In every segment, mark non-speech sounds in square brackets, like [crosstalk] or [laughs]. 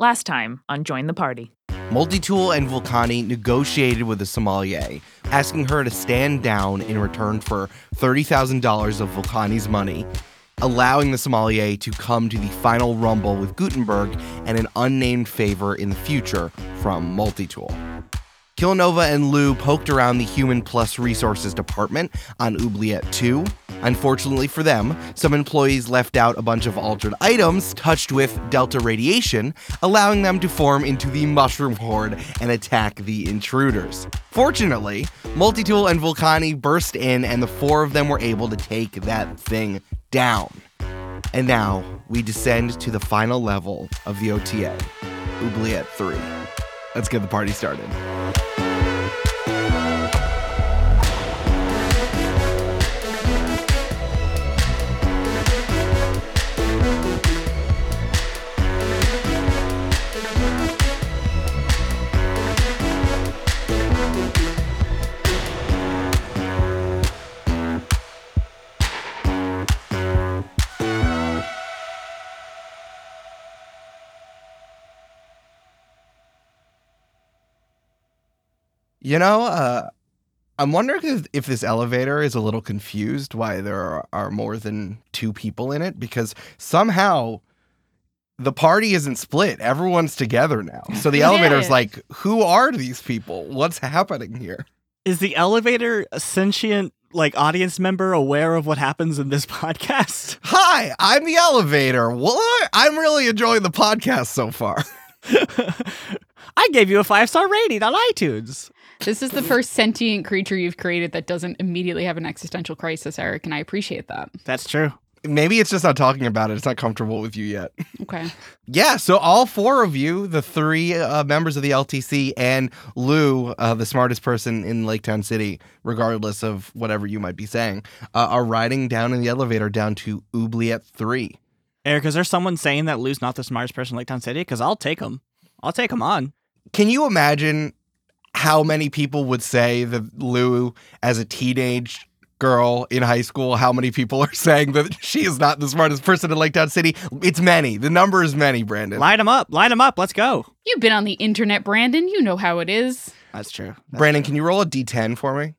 Last time on Join the Party. Multitool and Vulcani negotiated with the sommelier, asking her to stand down in return for $30,000 of Vulcani's money, allowing the sommelier to come to the final rumble with Gutenberg and an unnamed favor in the future from Multitool. Killanova and Lou poked around the Human Plus Resources department on Oubliette 2. Unfortunately for them, some employees left out a bunch of altered items touched with delta radiation, allowing them to form into the Mushroom Horde and attack the intruders. Fortunately, Multitool and Vulcani burst in, and the four of them were able to take that thing down. And now we descend to the final level of the OTA, Oubliette 3. Let's get the party started. You know, uh, I'm wondering if, if this elevator is a little confused why there are, are more than two people in it because somehow the party isn't split. Everyone's together now. So the [laughs] elevator's Yeah. like, who are these people? What's happening here? Is the elevator a sentient like audience member aware of what happens in this [laughs] podcast? Hi, I'm the elevator. What? I'm really enjoying the podcast so far. [laughs] I gave you a five star rating on iTunes. This is the first sentient creature you've created that doesn't immediately have an existential crisis, Eric, and I appreciate that. That's true. Maybe it's just not talking about it. It's not comfortable with you yet. Okay. [laughs] Yeah, so all four of you, the three uh, members of the LTC, and Lou, uh, the smartest person in Lake Town City, regardless of whatever you might be saying, uh, are riding down in the elevator down to Oubliette 3. Eric, is there someone saying that Lou's not the smartest person in Lake Town City? Because I'll take him. I'll take him on. Can you imagine how many people would say that Lou, as a teenage girl in high school, how many people are [laughs] saying that she is not the smartest person in Lake Town City? It's many. The number is many, Brandon. Line them up. Line them up. Let's go. You've been on the internet, Brandon. You know how it is. That's true. That's Brandon, true. can you roll a d10 for me?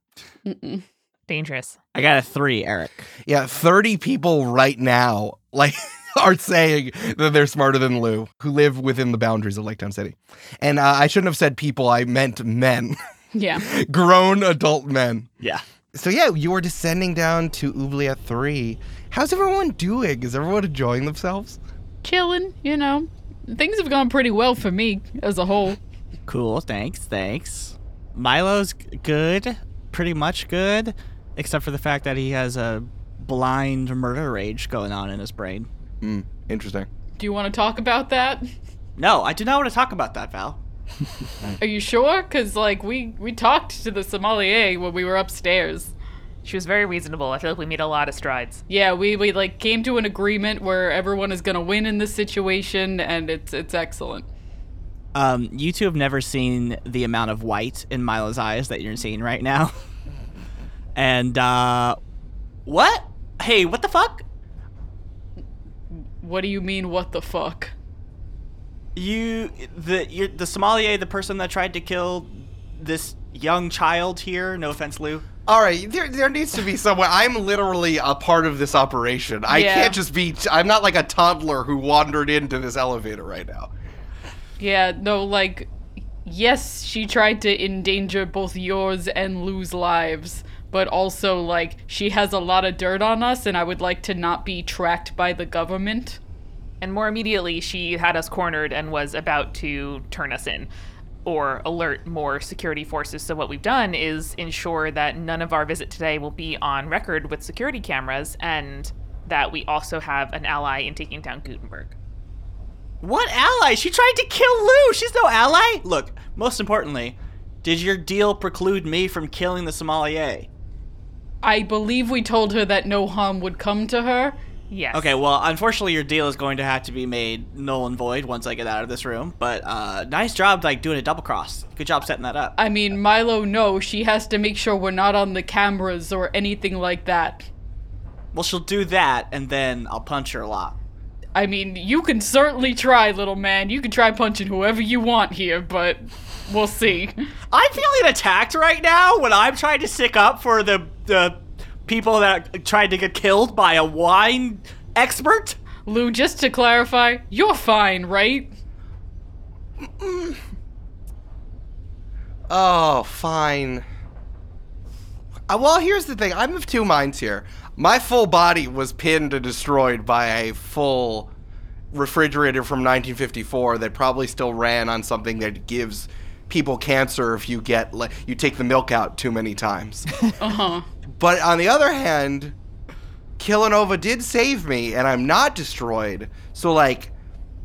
Mm-mm. Dangerous. I got a three, Eric. Yeah, 30 people right now like [laughs] [laughs] are saying that they're smarter than Lou, who live within the boundaries of Lake Town City. And uh, I shouldn't have said people, I meant men, [laughs] Yeah. grown adult men. Yeah. So yeah, you are descending down to Oubliette 3. How's everyone doing? Is everyone enjoying themselves? Chilling, you know. Things have gone pretty well for me as a whole. Cool. Thanks. Thanks. Milo's good. Pretty much good. Except for the fact that he has a blind murder rage going on in his brain. Hmm, interesting. Do you want to talk about that? No, I do not want to talk about that, Val. Are you sure? Cause like we we talked to the sommelier when we were upstairs. She was very reasonable. I feel like we made a lot of strides. Yeah, we, we like came to an agreement where everyone is gonna win in this situation, and it's it's excellent. Um, you two have never seen the amount of white in Milo's eyes that you're seeing right now. [laughs] and uh what? Hey, what the fuck? What do you mean? What the fuck? You the you the sommelier, the person that tried to kill this young child here, no offense, Lou. All right, there, there needs to be someone. I'm literally a part of this operation. I Yeah. can't just be. I'm not like a toddler who wandered into this elevator right now. Yeah, no, like, yes, she tried to endanger both yours and Lou's lives, but also, like, she has a lot of dirt on us, and I would like to not be tracked by the government. And more immediately, she had us cornered and was about to turn us in or alert more security forces. So, what we've done is ensure that none of our visit today will be on record with security cameras and that we also have an ally in taking down Gutenberg. What ally? She tried to kill Lou. She's no ally. Look, most importantly, did your deal preclude me from killing the sommelier? I believe we told her that no harm would come to her. Yes. Okay, well, unfortunately, your deal is going to have to be made null and void once I get out of this room. But uh, nice job, like doing a double cross. Good job setting that up. I mean, Milo, no, she has to make sure we're not on the cameras or anything like that. Well, she'll do that, and then I'll punch her a lot. I mean, you can certainly try, little man. You can try punching whoever you want here, but we'll see. [laughs] I'm feeling attacked right now when I'm trying to stick up for the the people that tried to get killed by a wine expert. Lou, just to clarify, you're fine, right? Oh, fine. Uh, well, here's the thing. I'm of two minds here. My full body was pinned and destroyed by a full refrigerator from 1954 that probably still ran on something that gives people cancer if you get like you take the milk out too many times. [laughs] Uh huh. But on the other hand, Killanova did save me and I'm not destroyed. So like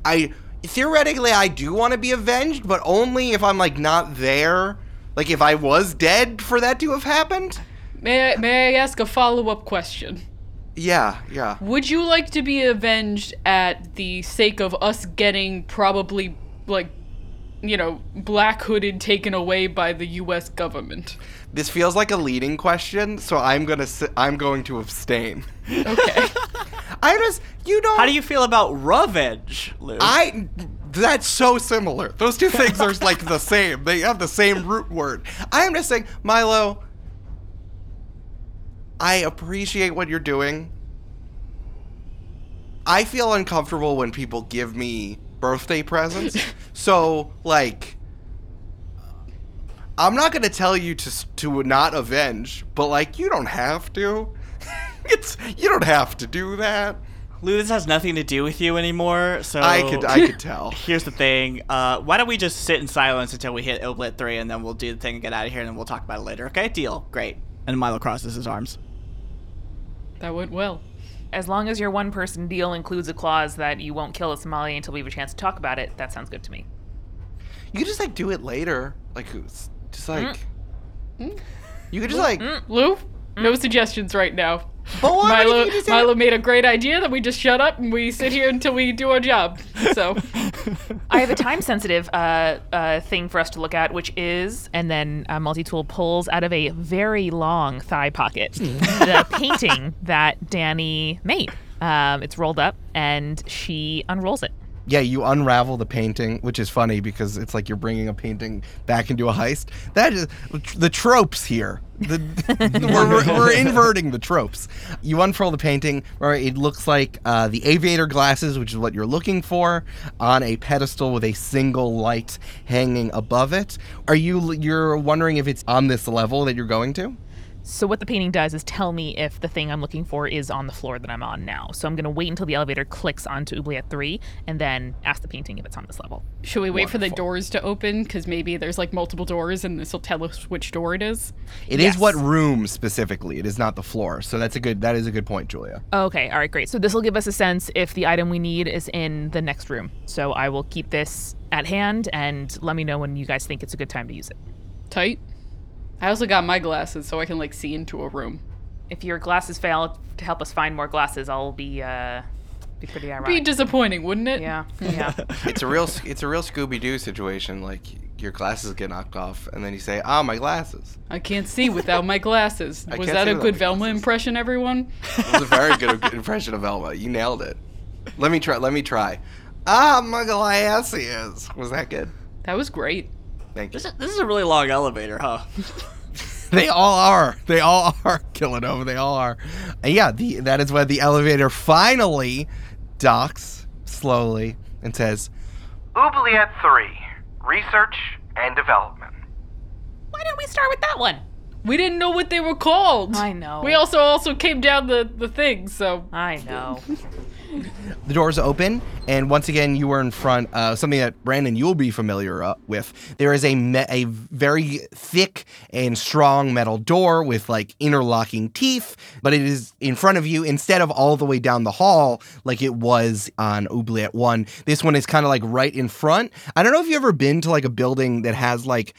I theoretically I do want to be avenged, but only if I'm like not there. Like if I was dead for that to have happened. May I, may I ask a follow up question? Yeah, yeah. Would you like to be avenged at the sake of us getting probably, like, you know, black hooded taken away by the US government? This feels like a leading question, so I'm gonna I'm going to abstain. Okay. [laughs] I just you don't. How do you feel about revenge, Lou? I that's so similar. Those two things are like the [laughs] same. They have the same root word. I am just saying, Milo. I appreciate what you're doing. I feel uncomfortable when people give me birthday presents. [laughs] so, like I'm not going to tell you to to not avenge, but like you don't have to. [laughs] it's you don't have to do that. Lou, this has nothing to do with you anymore. So I could I could tell. [laughs] Here's the thing. Uh, why don't we just sit in silence until we hit Oubliette 3 and then we'll do the thing and get out of here and then we'll talk about it later, okay? Deal. Great. And Milo crosses his arms. that went well. As long as your one person deal includes a clause that you won't kill a sommelier until we have a chance to talk about it, that sounds good to me. You could just like do it later. Like it's just like Mm. mm. you could just like mm. Lou, no mm. suggestions right now. But what if Milo, you just Milo made a great idea that we just shut up and we sit here until we do our job. So, [laughs] I have a time sensitive uh, uh, thing for us to look at, which is, and then uh, Multi Tool pulls out of a very long thigh pocket the painting that Danny made. Um, it's rolled up, and she unrolls it. Yeah, you unravel the painting, which is funny because it's like you're bringing a painting back into a heist. That is the tropes here. The, [laughs] [laughs] we're, we're, we're inverting the tropes. You unfurl the painting, it looks like uh, the aviator glasses, which is what you're looking for, on a pedestal with a single light hanging above it. Are you you're wondering if it's on this level that you're going to? So what the painting does is tell me if the thing I'm looking for is on the floor that I'm on now. So I'm going to wait until the elevator clicks onto Oubliette 3 and then ask the painting if it's on this level. should we wait for the doors to open? Because maybe there's like multiple doors and this will tell us which door it is. It is Yes. what room specifically. It is not the floor. So that's a good. That is a good point, Julia. Okay, all right, great. So this will give us a sense if the item we need is in the next room. So I will keep this at hand and let me know when you guys think it's a good time to use it. Tight. I also got my glasses so I can like see into a room. If your glasses fail to help us find more glasses, I'll be uh be pretty ironic. Be ironic. disappointing, wouldn't it? yeah, [laughs] yeah. it's a real it's a real Scooby Doo situation. Like your glasses get knocked off, and then you say, "Ah, my glasses." I can't see without my glasses. Was that a good Velma glasses. impression, everyone? It was a very good [laughs] impression of Velma. You nailed it. Let me try. Let me try. Ah, my glasses. Was that good? That was great. Thank you. This is, this is a really long elevator, huh? [laughs] They all are. They all are [laughs] killing over. They all are. And yeah, the that is when the elevator finally docks slowly and says, Oubliette 3 Research and Development. Why didn't we start with that one? We didn't know what they were called. I know. We also also came down the the thing, so I know. [laughs] The doors open, and once again, you are in front of something that Brandon you'll be familiar uh, with. There is a me- a very thick and strong metal door with like interlocking teeth, but it is in front of you instead of all the way down the hall like it was on Oubliette One. This one is kind of like right in front. I don't know if you've ever been to like a building that has like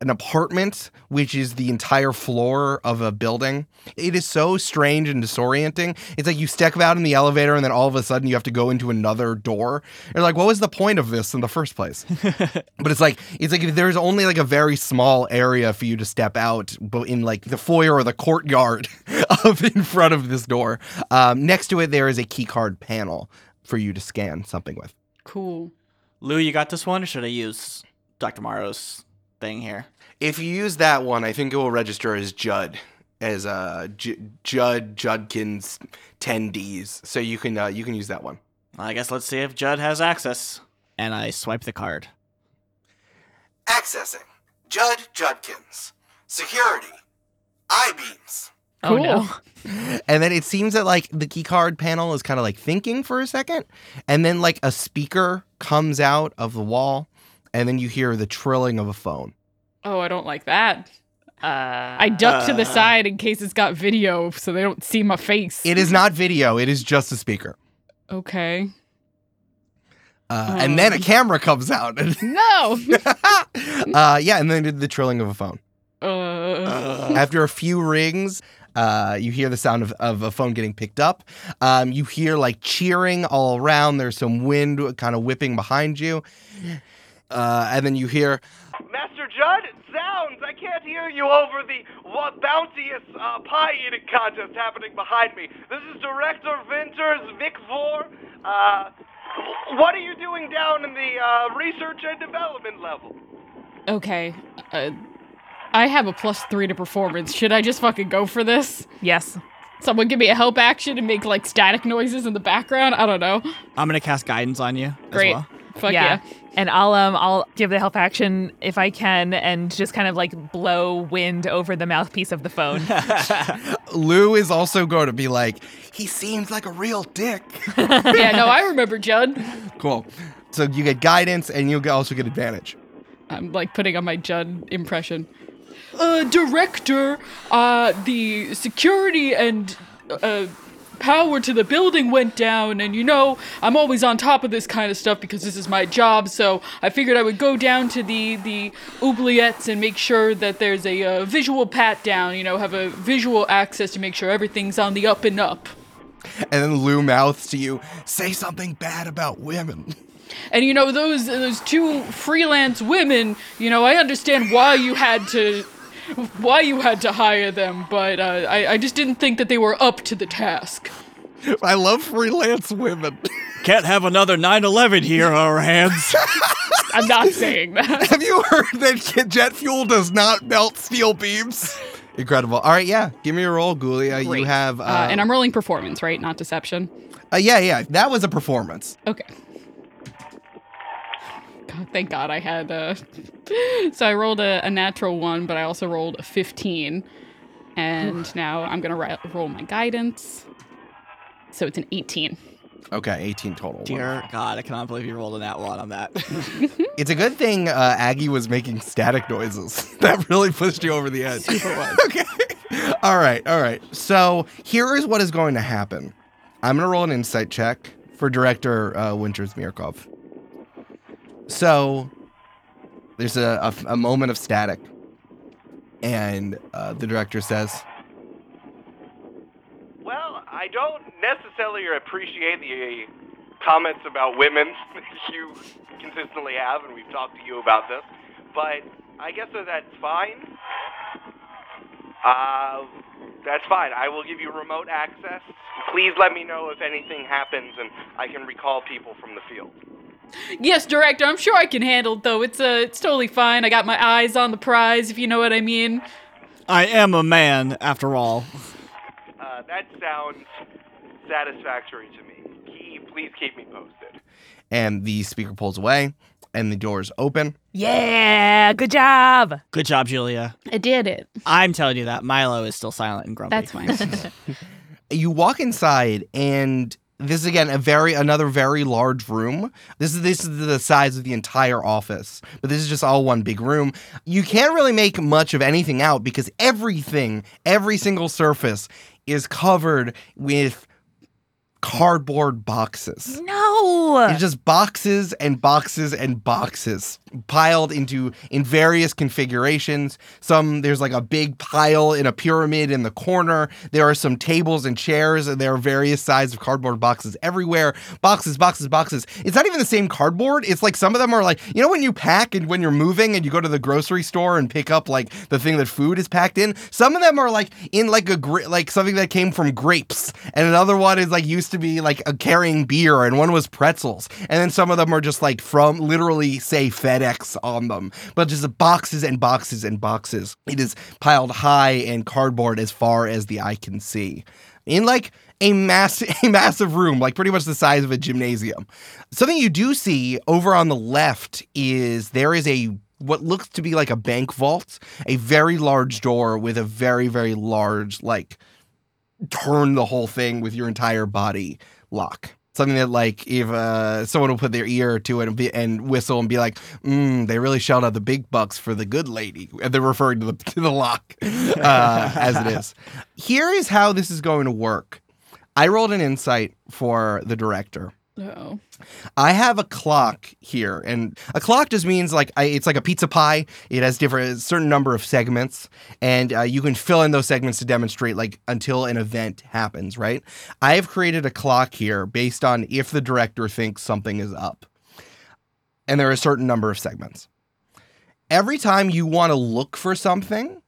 an apartment, which is the entire floor of a building. It is so strange and disorienting. It's like you step out in the elevator and then all of a sudden you have to go into another door. You're like, what was the point of this in the first place? [laughs] but it's like it's like if there's only like a very small area for you to step out, but in like the foyer or the courtyard [laughs] of in front of this door. Um, next to it, there is a key card panel. for you to scan something with. Cool. Lou, you got this one, or should I use Dr. Morrow's thing here? If you use that one, I think it will register as Judd, as uh, J- Judd Judkins 10Ds. So you can uh, you can use that one. I guess let's see if Judd has access. And I swipe the card. Accessing Judd Judkins. Security. I-beams. Oh no. [laughs] And then it seems that like the keycard panel is kind of like thinking for a second, and then like a speaker comes out of the wall, and then you hear the trilling of a phone. Oh, I don't like that. Uh, I duck to the Uh. side in case it's got video so they don't see my face. It is not video; it is just a speaker. okay. Uh, and then a Um. camera comes out. [laughs] No. [laughs] uh, yeah, and then the trilling of a phone. uh, After a few rings, uh, you hear the sound of, of a phone getting picked up. Um, you hear like cheering all around. There's some wind kind of whipping behind you. Uh, and then you hear, Master Judd, sounds! I can't hear you over the what, bountiest uh, pie eating contest happening behind me. This is Director Vinters, Vic Vor. Uh, what are you doing down in the uh, research and development level? okay. Uh, I have a plus three to performance. Should I just fucking go for this? yes. Someone give me a help action and make like static noises in the background? I don't know. I'm gonna cast guidance on you. Great. As well. Fuck yeah. And I'll um I'll give the help action if I can and just kind of like blow wind over the mouthpiece of the phone. [laughs] Lou is also going to be like, he seems like a real dick. [laughs] yeah, no, I remember Judd. cool. So you get guidance and you also get advantage. I'm like putting on my Judd impression. Uh, director, uh, the security and uh, power to the building went down, and you know, I'm always on top of this kind of stuff because this is my job. So I figured I would go down to the the oubliettes and make sure that there's a uh, visual pat down. You know, have a visual access to make sure everything's on the up and up. And then Lou mouths to you, say something bad about women. And you know those those two freelance women. You know, I understand why you had to [laughs] why you had to hire them, but uh, I I just didn't think that they were up to the task. [laughs] I love freelance women. [laughs] Can't have another 9/11 here on our hands. I'm not saying that. Have you heard that jet fuel does not melt steel beams? Incredible. All right, yeah. Give me a roll, Julia. You have. Uh, Uh, and I'm rolling performance, right? Not deception. uh, yeah, yeah. That was a performance. Okay. God, [laughs] thank God I had. Uh... [laughs] so I rolled a, a natural one, but I also rolled a 15, and [sighs] now I'm gonna ri- roll my guidance. So it's an 18. Okay, 18 total. Dear God, I cannot believe you rolled a nat one on that. [laughs] It's a good thing uh, Aggie was making static noises. that really pushed you over the edge. okay. All right, all right. So here is what is going to happen. I'm going to roll an insight check for director uh, Winters Mirkov. So there's a, a, a moment of static, and uh, the director says, Well, I don't necessarily appreciate the comments about women you consistently have, and we've talked to you about this, but I guess that that's fine. Uh, that's fine. I will give you remote access. Please let me know if anything happens, and I can recall people from the field. Yes, director. I'm sure I can handle it, though. It's uh, it's totally fine. I got my eyes on the prize, if you know what I mean. I am a man, after all. Uh, that sounds satisfactory to me. Keep, please keep me posted. and the speaker pulls away, and the doors open. yeah, good job. Good job, Julia. I did it. I'm telling you that Milo is still silent and grumpy. That's fine. [laughs] you walk inside and this is again a very another very large room. This is this is the size of the entire office but this is just all one big room. You can't really make much of anything out because everything every single surface is covered with cardboard boxes No. it's just boxes and boxes and boxes piled into in various configurations. Some there's like a big pile in a pyramid in the corner. There are some tables and chairs, and there are various sizes of cardboard boxes everywhere. Boxes, boxes, boxes. It's not even the same cardboard. It's like some of them are like you know when you pack and when you're moving and you go to the grocery store and pick up like the thing that food is packed in. Some of them are like in like a like something that came from grapes, and another one is like used to be like a carrying beer and one was pretzels. And then some of them are just like from literally say FedEx on them, but just boxes and boxes and boxes. It is piled high in cardboard as far as the eye can see. In like a mass [laughs] a massive room, like pretty much the size of a gymnasium. Something you do see over on the left is there is a what looks to be like a bank vault, a very large door with a very very large like turn the whole thing with your entire body lock. Something that, like, if uh, someone will put their ear to it and, be, and whistle and be like, mm, "They really shelled out the big bucks for the good lady," and they're referring to the to the lock uh, as it is. Here is how this is going to work. I rolled an insight for the director. Oh. I have a clock here, and a clock just means like I, it's like a pizza pie. It has different certain number of segments, and uh, you can fill in those segments to demonstrate like until an event happens. Right? I have created a clock here based on if the director thinks something is up, and there are a certain number of segments. Every time you want to look for something,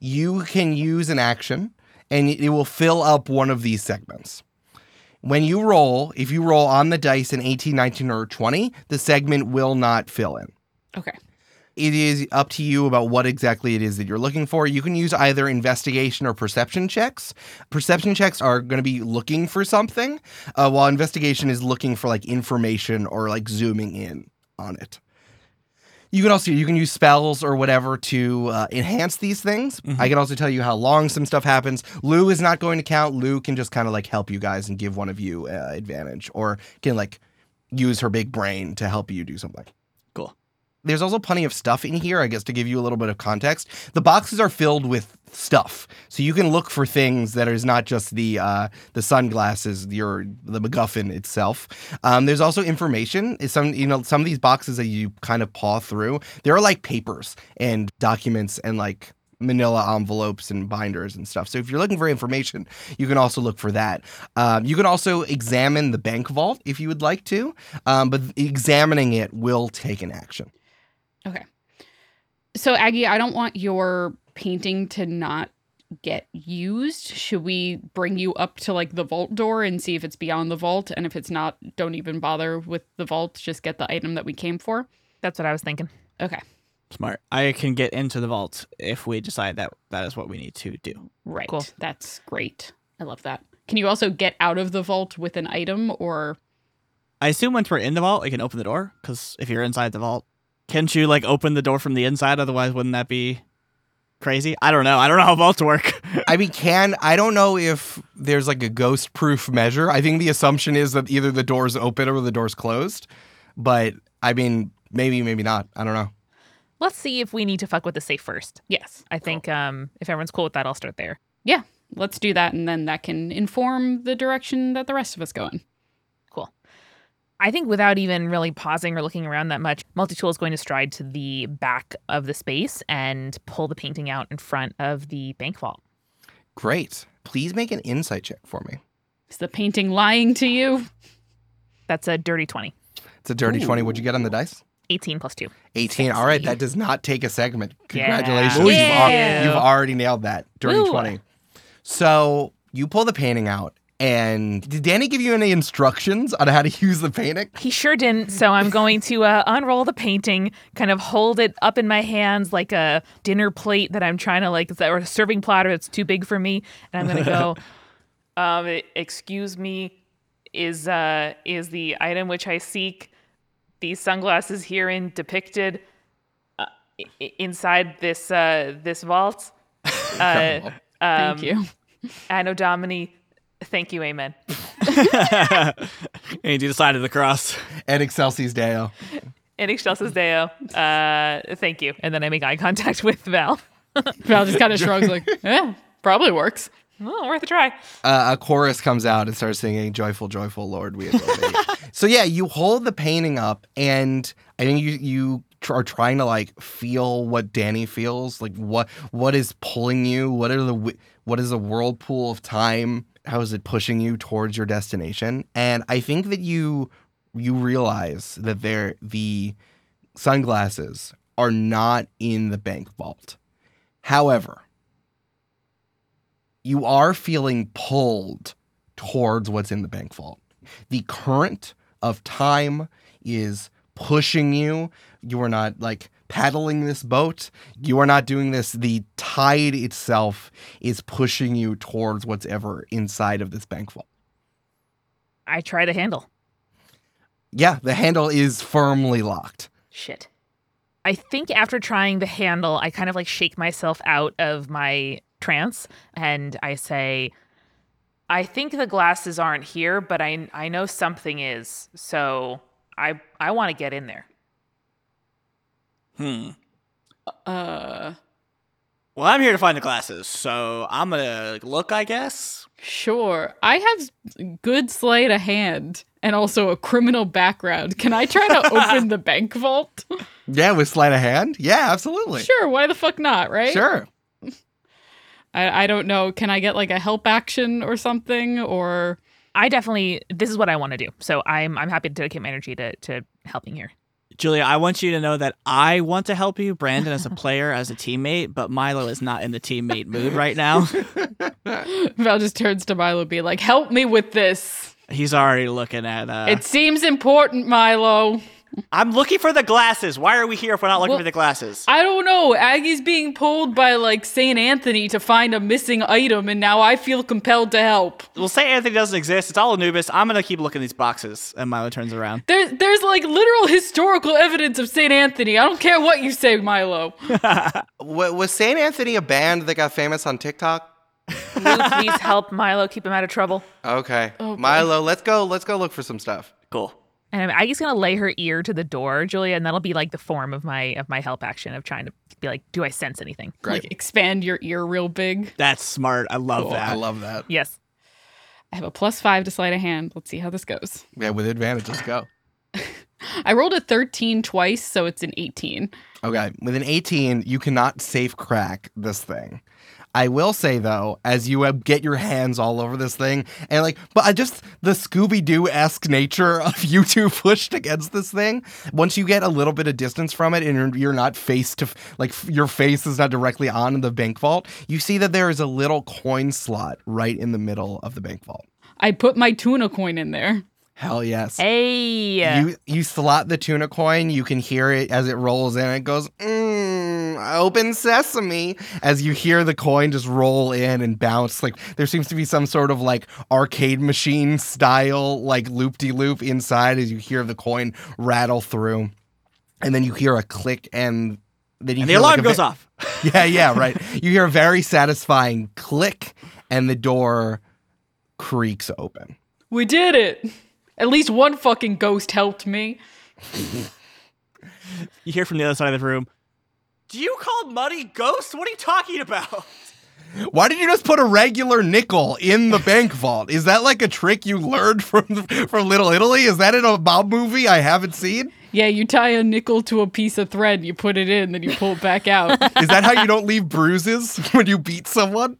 you can use an action, and it will fill up one of these segments when you roll, if you roll on the dice in 18, 19, or 20, the segment will not fill in. Okay. It is up to you about what exactly it is that you're looking for. You can use either investigation or perception checks. Perception checks are going to be looking for something, uh, while investigation is looking for like information or like zooming in on it. You can also you can use spells or whatever to uh, enhance these things. I can also tell you how long some stuff happens. Lou is not going to count. Lou can just kind of like help you guys and give one of you uh, advantage, or can like use her big brain to help you do something. There's also plenty of stuff in here, I guess, to give you a little bit of context. The boxes are filled with stuff, so you can look for things that is not just the uh, the sunglasses, your the MacGuffin itself. Um, there's also information. Some you know some of these boxes that you kind of paw through, there are like papers and documents and like manila envelopes and binders and stuff. So if you're looking for information, you can also look for that. Um, you can also examine the bank vault if you would like to, um, but examining it will take an action. Okay. So Aggie, I don't want your painting to not get used. Should we bring you up to like the vault door and see if it's beyond the vault? And if it's not, don't even bother with the vault. Just get the item that we came for. That's what I was thinking. Okay. Smart. I can get into the vault if we decide that that is what we need to do. Right. Cool. That's great. I love that. Can you also get out of the vault with an item or I assume once we're in the vault, we can open the door. Because if you're inside the vault, can't you like open the door from the inside? Otherwise, wouldn't that be crazy? I don't know. I don't know how vaults work. [laughs] I mean, can I don't know if there's like a ghost proof measure. I think the assumption is that either the door's open or the door's closed. But I mean, maybe, maybe not. I don't know. Let's see if we need to fuck with the safe first. yes. I think um, if everyone's cool with that, I'll start there. Yeah. Let's do that and then that can inform the direction that the rest of us go in. Cool. I think without even really pausing or looking around that much, Multitool is going to stride to the back of the space and pull the painting out in front of the bank vault. Great. Please make an insight check for me. Is the painting lying to you? That's a dirty 20. It's a dirty 20. What'd you get on the dice? 18 plus 2. 18. All right, that does not take a segment. Congratulations. Yeah. You've, al- Yeah. you've already nailed that. Dirty Woo. 20. So you pull the painting out, and did Danny give you any instructions on how to use the painting? He sure didn't. So I'm going to uh, unroll the painting, kind of hold it up in my hands like a dinner plate that I'm trying to like, or a serving platter that's too big for me, and I'm going to go. [laughs] um, excuse me, is uh is the item which I seek these sunglasses herein depicted uh, i- inside this uh this vault? [laughs] Uh, um, Thank you. Anno Domini. Thank you, Amen. [laughs] and you do the sign of the cross. [laughs] And Excelsis Deo. In excelsis Deo. Uh, thank you. And then I make eye contact with Val. [laughs] Val just kind of shrugs like, yeah, probably works. Well, worth a try. uh, a chorus comes out and starts singing "Joyful, Joyful Lord, we adore thee." so yeah, you hold the painting up, and I think you you are trying to like feel what Danny feels, like what what is pulling you, what are the what is the whirlpool of time, how is it pushing you towards your destination, and I think that you you realize that they're the sunglasses are not in the bank vault. However, you are feeling pulled towards what's in the bank vault. The current of time is pushing you. You are not like paddling this boat. You are not doing this. The tide itself is pushing you towards what's ever inside of this bank vault. I try the handle. Yeah, the handle is firmly locked. Shit. I think after trying the handle, I kind of like shake myself out of my trance and I say, I think the glasses aren't here, but I I know something is. So I I want to get in there. Hmm. Uh, Well, I'm here to find the glasses, so I'm gonna look, I guess. sure. I have good sleight of hand and also a criminal background. Can I try to [laughs] open the bank vault? Yeah, with sleight of hand. Yeah, absolutely. Sure. Why the fuck not? Right? Sure. [laughs] I, I don't know. Can I get like a help action or something? Or I definitely this is what I want to do. So I'm I'm happy to dedicate my energy to to helping here. Julia, I want you to know that I want to help you, Brandon, as a player, as a teammate, but Milo is not in the teammate mood right now. [laughs] Val just turns to Milo, be like, "Help me with this. He's already looking at. Uh, it seems important, Milo." I'm looking for the glasses. Why are we here if we're not looking Well- for the glasses? I don't know. Aggie's being pulled by like Saint Anthony to find a missing item, and now I feel compelled to help. Well, say Anthony doesn't exist. It's all Anubis. I'm gonna keep looking at these boxes. And Milo turns around. There's there's like literal historical evidence of Saint Anthony. I don't care what you say, Milo. [laughs] Wa- was Saint Anthony a band that got famous on TikTok? Lou, please help Milo keep him out of trouble. Okay, Oh. Milo, let's go. Let's go look for some stuff. Cool. And I'm just gonna lay her ear to the door, Julia, and that'll be like the form of my of my help action of trying to be like, do I sense anything? Great. Like expand your ear real big. That's smart. I love Cool. that. I love that. Yes. I have a plus five to sleight of hand. Let's see how this goes. Yeah, with advantage. Let's go. [laughs] I rolled a 13 twice, so it's an 18. Okay, with an 18, you cannot safe crack this thing. I will say though, as you uh, get your hands all over this thing, and like, but I just the Scooby Doo esque nature of [laughs] you two pushed against this thing. Once you get a little bit of distance from it, and you're, you're not face to like your face is not directly on the bank vault, you see that there is a little coin slot right in the middle of the bank vault. I put my tuna coin in there. Hell yes. Hey. You you slot the tuna coin. You can hear it as it rolls in. It goes, mm, "Open sesame!" As you hear the coin just roll in and bounce. Like there seems to be some sort of like arcade machine style like loop de loop inside as you hear the coin rattle through, and then you hear a click and then you And the hear, like, alarm goes ve- off. [laughs] Yeah, yeah, right. You hear a very satisfying click, and the door creaks open. We did it. At least one fucking ghost helped me. [laughs] You hear from the other side of the room. Do you call money ghosts? What are you talking about? [laughs] Why did you just put a regular nickel in the bank vault? Is that like a trick you learned from from Little Italy? Is that in a Bob movie I haven't seen? Yeah, you tie a nickel to a piece of thread, you put it in, then you pull it back out. Is that how you don't leave bruises [laughs] when you beat someone?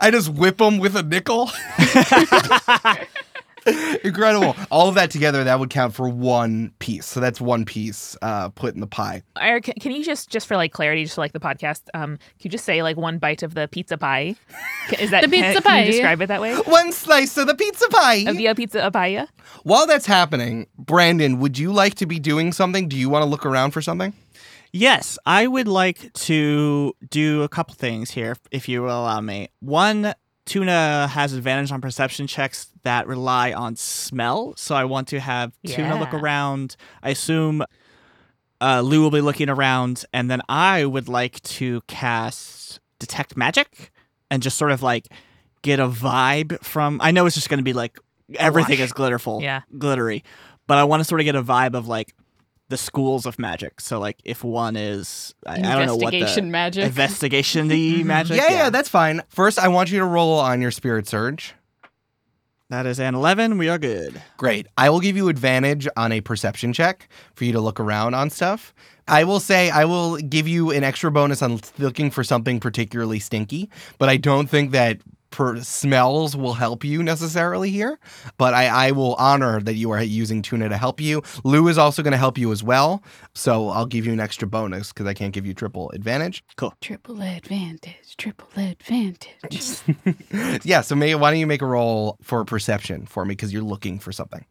I just whip them with a nickel. [laughs] [laughs] Incredible. All of that together, that would count for one piece. So that's one piece uh, put in the pie. Eric, can- can you just just for like clarity, just for like the podcast, um, can you just say like one bite of the pizza pie? Is that The pizza can, Can pie. you describe it that way? One slice of the pizza pie. Of the pizza pie? While that's happening, Brandon, would you like to be doing something? Do you want to look around for something? Yes, I would like to do a couple things here, if you will allow me. One, Tuna has advantage on perception checks that rely on smell, so I want to have Tuna look around. I assume uh, Lou will be looking around, and then I would like to cast Detect Magic and just sort of like get a vibe from. I know it's just going to be like everything Wash. is glitterful, Yeah. glittery, but I want to sort of get a vibe of like the schools of magic. So like if one is I, I don't know what the Investigation magic. investigation the [laughs] mm-hmm. magic. yeah, yeah, that's fine. First, I want you to roll on your spirit surge. that is an eleven. We are good. Great. I will give you advantage on a perception check for you to look around on stuff. I will say I will give you an extra bonus on looking for something particularly stinky, but I don't think that per smells will help you necessarily here, but I, I will honor that you are using tuna to help you. Lou is also going to help you as well, so I'll give you an extra bonus because I can't give you triple advantage. Cool. Triple advantage, triple advantage. [laughs] yeah, so may, why don't you make a roll for perception for me because you're looking for something,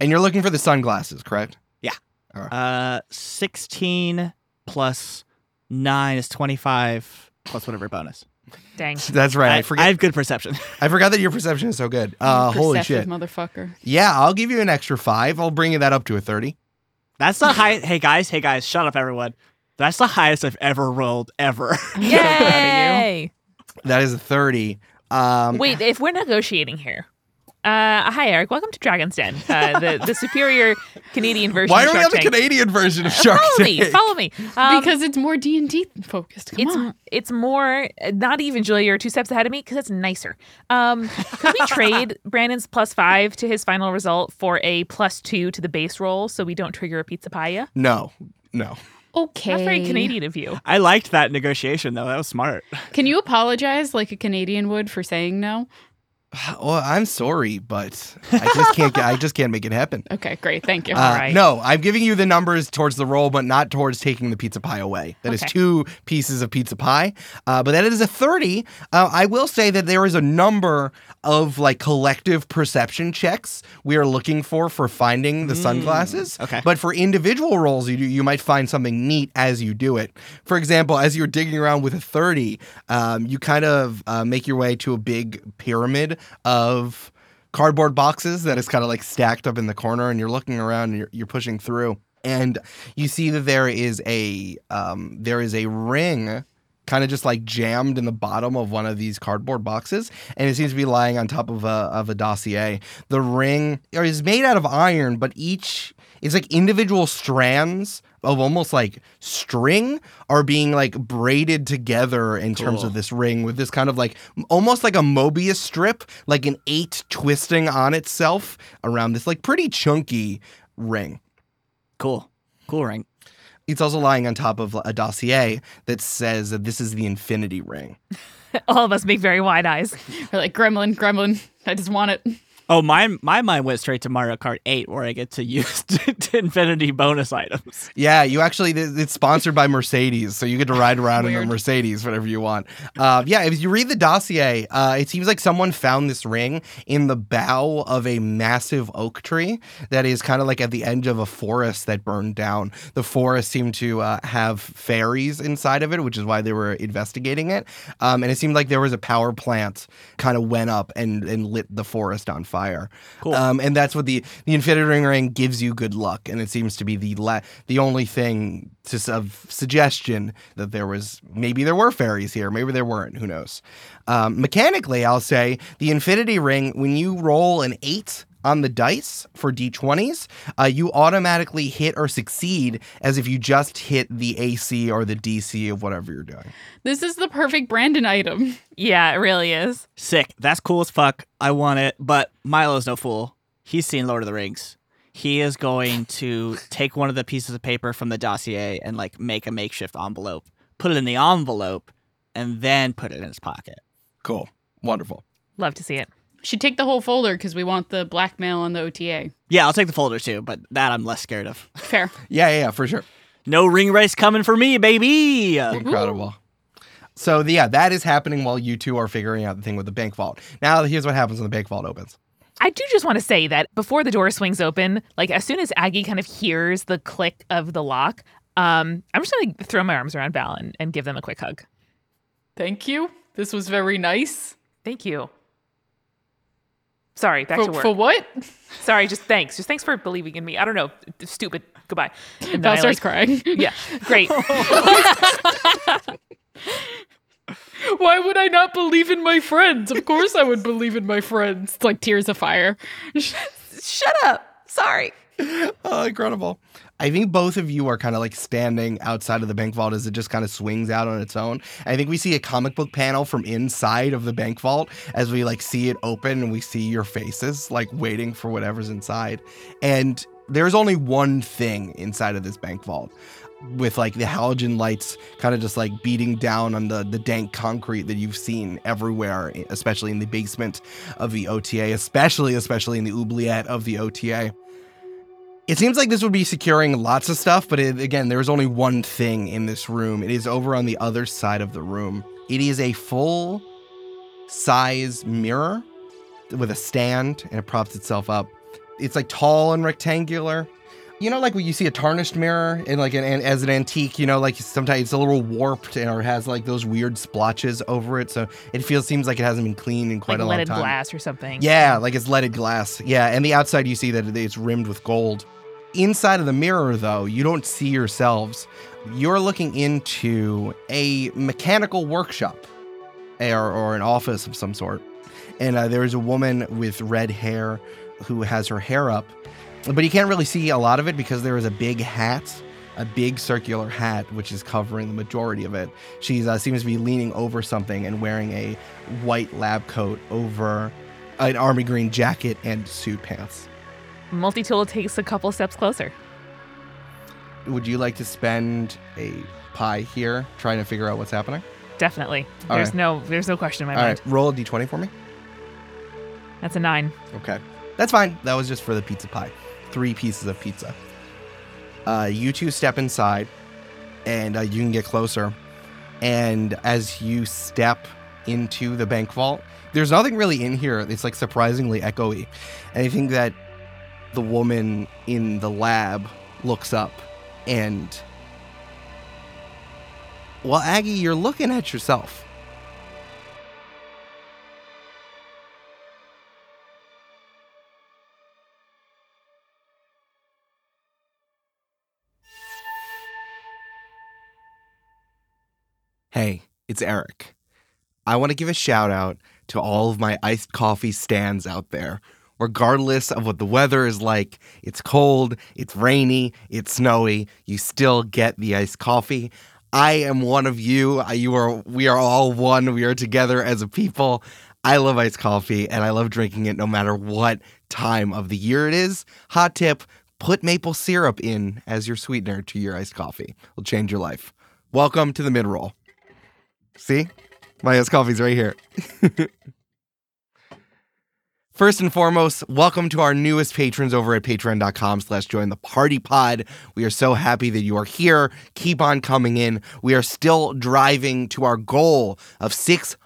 and you're looking for the sunglasses, correct? Yeah. Uh, 16 plus 9 is 25 plus whatever bonus. Dang. [laughs] That's right. I, I, forget. I have good perception. [laughs] I forgot that your perception is so good. Uh, holy shit. motherfucker. Yeah, I'll give you an extra five. I'll bring you that up to a thirty. That's the high. Hey guys, hey guys, shut up, everyone. That's the highest I've ever rolled ever. [laughs] Yay! That is a thirty. Um, Wait, if we're negotiating here. Uh, hi, Eric. Welcome to Dragon's Den, uh, the the superior Canadian version. why of don't we Shark have the Tank. Canadian version of Shark Follow me, follow me. Um, because it's more D and D focused. Come it's on. it's more not even Julia. You're two steps ahead of me because it's nicer. Um, could we trade [laughs] Brandon's plus five to his final result for a plus two to the base roll so we don't trigger a pizza pie? No, no. Okay. That's very Canadian of you. I liked that negotiation though. That was smart. Can you apologize like a Canadian would for saying no? [sighs] Well, I'm sorry, but I just can't. get- I just can't make it happen. [laughs] Okay, great. Thank you. Uh, right. No, I'm giving you the numbers towards the roll, but not towards taking the pizza pie away. That is Okay. two pieces of pizza pie. Uh, but that is a 30. Uh, I will say that there is a number of like collective perception checks we are looking for for finding the sunglasses. okay. But for individual rolls, you do, you might find something neat as you do it. For example, as you're digging around with a 30, um, you kind of uh, make your way to a big pyramid of cardboard boxes that is kind of like stacked up in the corner and you're looking around and you're, you're pushing through and you see that there is a um, there is a ring kind of just like jammed in the bottom of one of these cardboard boxes and it seems to be lying on top of a of a dossier. The ring is made out of iron but each is like individual strands of almost like string are being like braided together in terms of this ring with this kind of like almost like a Mobius strip, like an eight twisting on itself around this like pretty chunky ring. Cool. Cool ring. It's also lying on top of a dossier that says that this is the Infinity Ring. [laughs] All of us make very wide eyes. [laughs] We're like gremlin, gremlin. I just want it. Oh, my my mind went straight to Mario Kart 8, where I get to use [laughs] to infinity bonus items. Yeah, you actually it's sponsored by Mercedes, so you get to ride around in a Mercedes whatever you want. Uh, yeah, if you read the dossier, uh, it seems like someone found this ring in the bough of a massive oak tree that is kind of like at the edge of a forest that burned down. The forest seemed to uh, have fairies inside of it, which is why they were investigating it. Um, and it seemed like there was a power plant kind of went up and and lit the forest on fire. Cool. Um, and that's what the the Infinity Ring ring gives you good luck, and it seems to be the la- the only thing to of suggestion that there was maybe there were fairies here, maybe there weren't. Who knows? Um, mechanically, I'll say the Infinity Ring when you roll an eight on the dice for d20s, uh, you automatically hit or succeed as if you just hit the AC or the DC of whatever you're doing. This is the perfect Brandon item. Yeah, it really is. Sick. That's cool as fuck. I want it. But Milo's no fool. He's seen Lord of the Rings. He is going [laughs] to take one of the pieces of paper from the dossier and like make a makeshift envelope, put it in the envelope, and then put it in his pocket. Cool, wonderful. Love to see it. Should take the whole folder because we want the blackmail on the OTA. Yeah, I'll take the folder too, but that I'm less scared of. Fair. [laughs] Yeah, yeah, yeah, for sure. No ringwraiths coming for me, baby. Incredible. So the, yeah, that is happening while you two are figuring out the thing with the bank vault. Now here's what happens when the bank vault opens. I do just want to say that before the door swings open, like as soon as Aggie kind of hears the click of the lock, um, I'm just gonna throw my arms around Val and, and give them a quick hug. Thank you. This was very nice. Thank you. Sorry, back For, to work. for what? Sorry, just thanks. Just thanks for believing in me. I don't know. Stupid. Goodbye. And Val starts like- crying. Yeah, great. [laughs] Why would I not believe in my friends? Of course I would believe in my friends. It's like tears of fire. Shut up. Sorry. Oh, incredible. I think both of you are kind of like standing outside of the bank vault as it just kind of swings out on its own. I think we see a comic book panel from inside of the bank vault as we like see it open and we see your faces like waiting for whatever's inside. And there's only one thing inside of this bank vault. with like the halogen lights kind of just like beating down on the the dank concrete that you've seen everywhere, especially in the basement of the OTA, especially especially in the oubliette of the OTA. It seems like this would be securing lots of stuff, but it, again, there's only one thing in this room. It is over on the other side of the room. It is a full size mirror with a stand and it props itself up. It's like tall and rectangular. You know, like when you see a tarnished mirror and like an, an as an antique, you know, like sometimes it's a little warped and or has like those weird splotches over it. So it feels seems like it hasn't been cleaned in quite like a long time. leaded glass or something. Yeah, like it's leaded glass. Yeah, and the outside you see that it's rimmed with gold. Inside of the mirror, though, you don't see yourselves. You're looking into a mechanical workshop or, or an office of some sort. And uh, there's a woman with red hair who has her hair up, but you can't really see a lot of it because there is a big hat, a big circular hat, which is covering the majority of it. She uh, seems to be leaning over something and wearing a white lab coat over an army green jacket and suit pants. Multi tool takes a couple steps closer. Would you like to spend a pie here trying to figure out what's happening? Definitely. All there's right. no there's no question in my All mind. right, roll a d20 for me. That's a nine. Okay. That's fine. That was just for the pizza pie. Three pieces of pizza. Uh, you two step inside and uh, you can get closer. And as you step into the bank vault, there's nothing really in here. It's like surprisingly echoey. And I think that the woman in the lab looks up and. Well, Aggie, you're looking at yourself. Hey, it's Eric. I want to give a shout out to all of my iced coffee stands out there. Regardless of what the weather is like, it's cold, it's rainy, it's snowy, you still get the iced coffee. I am one of you. You are we are all one. We are together as a people. I love iced coffee and I love drinking it no matter what time of the year it is. Hot tip, put maple syrup in as your sweetener to your iced coffee. It'll change your life. Welcome to the mid roll. See? My iced coffee's right here. [laughs] First and foremost, welcome to our newest patrons over at patreon.com slash join the party pod. We are so happy that you are here. Keep on coming in. We are still driving to our goal of 600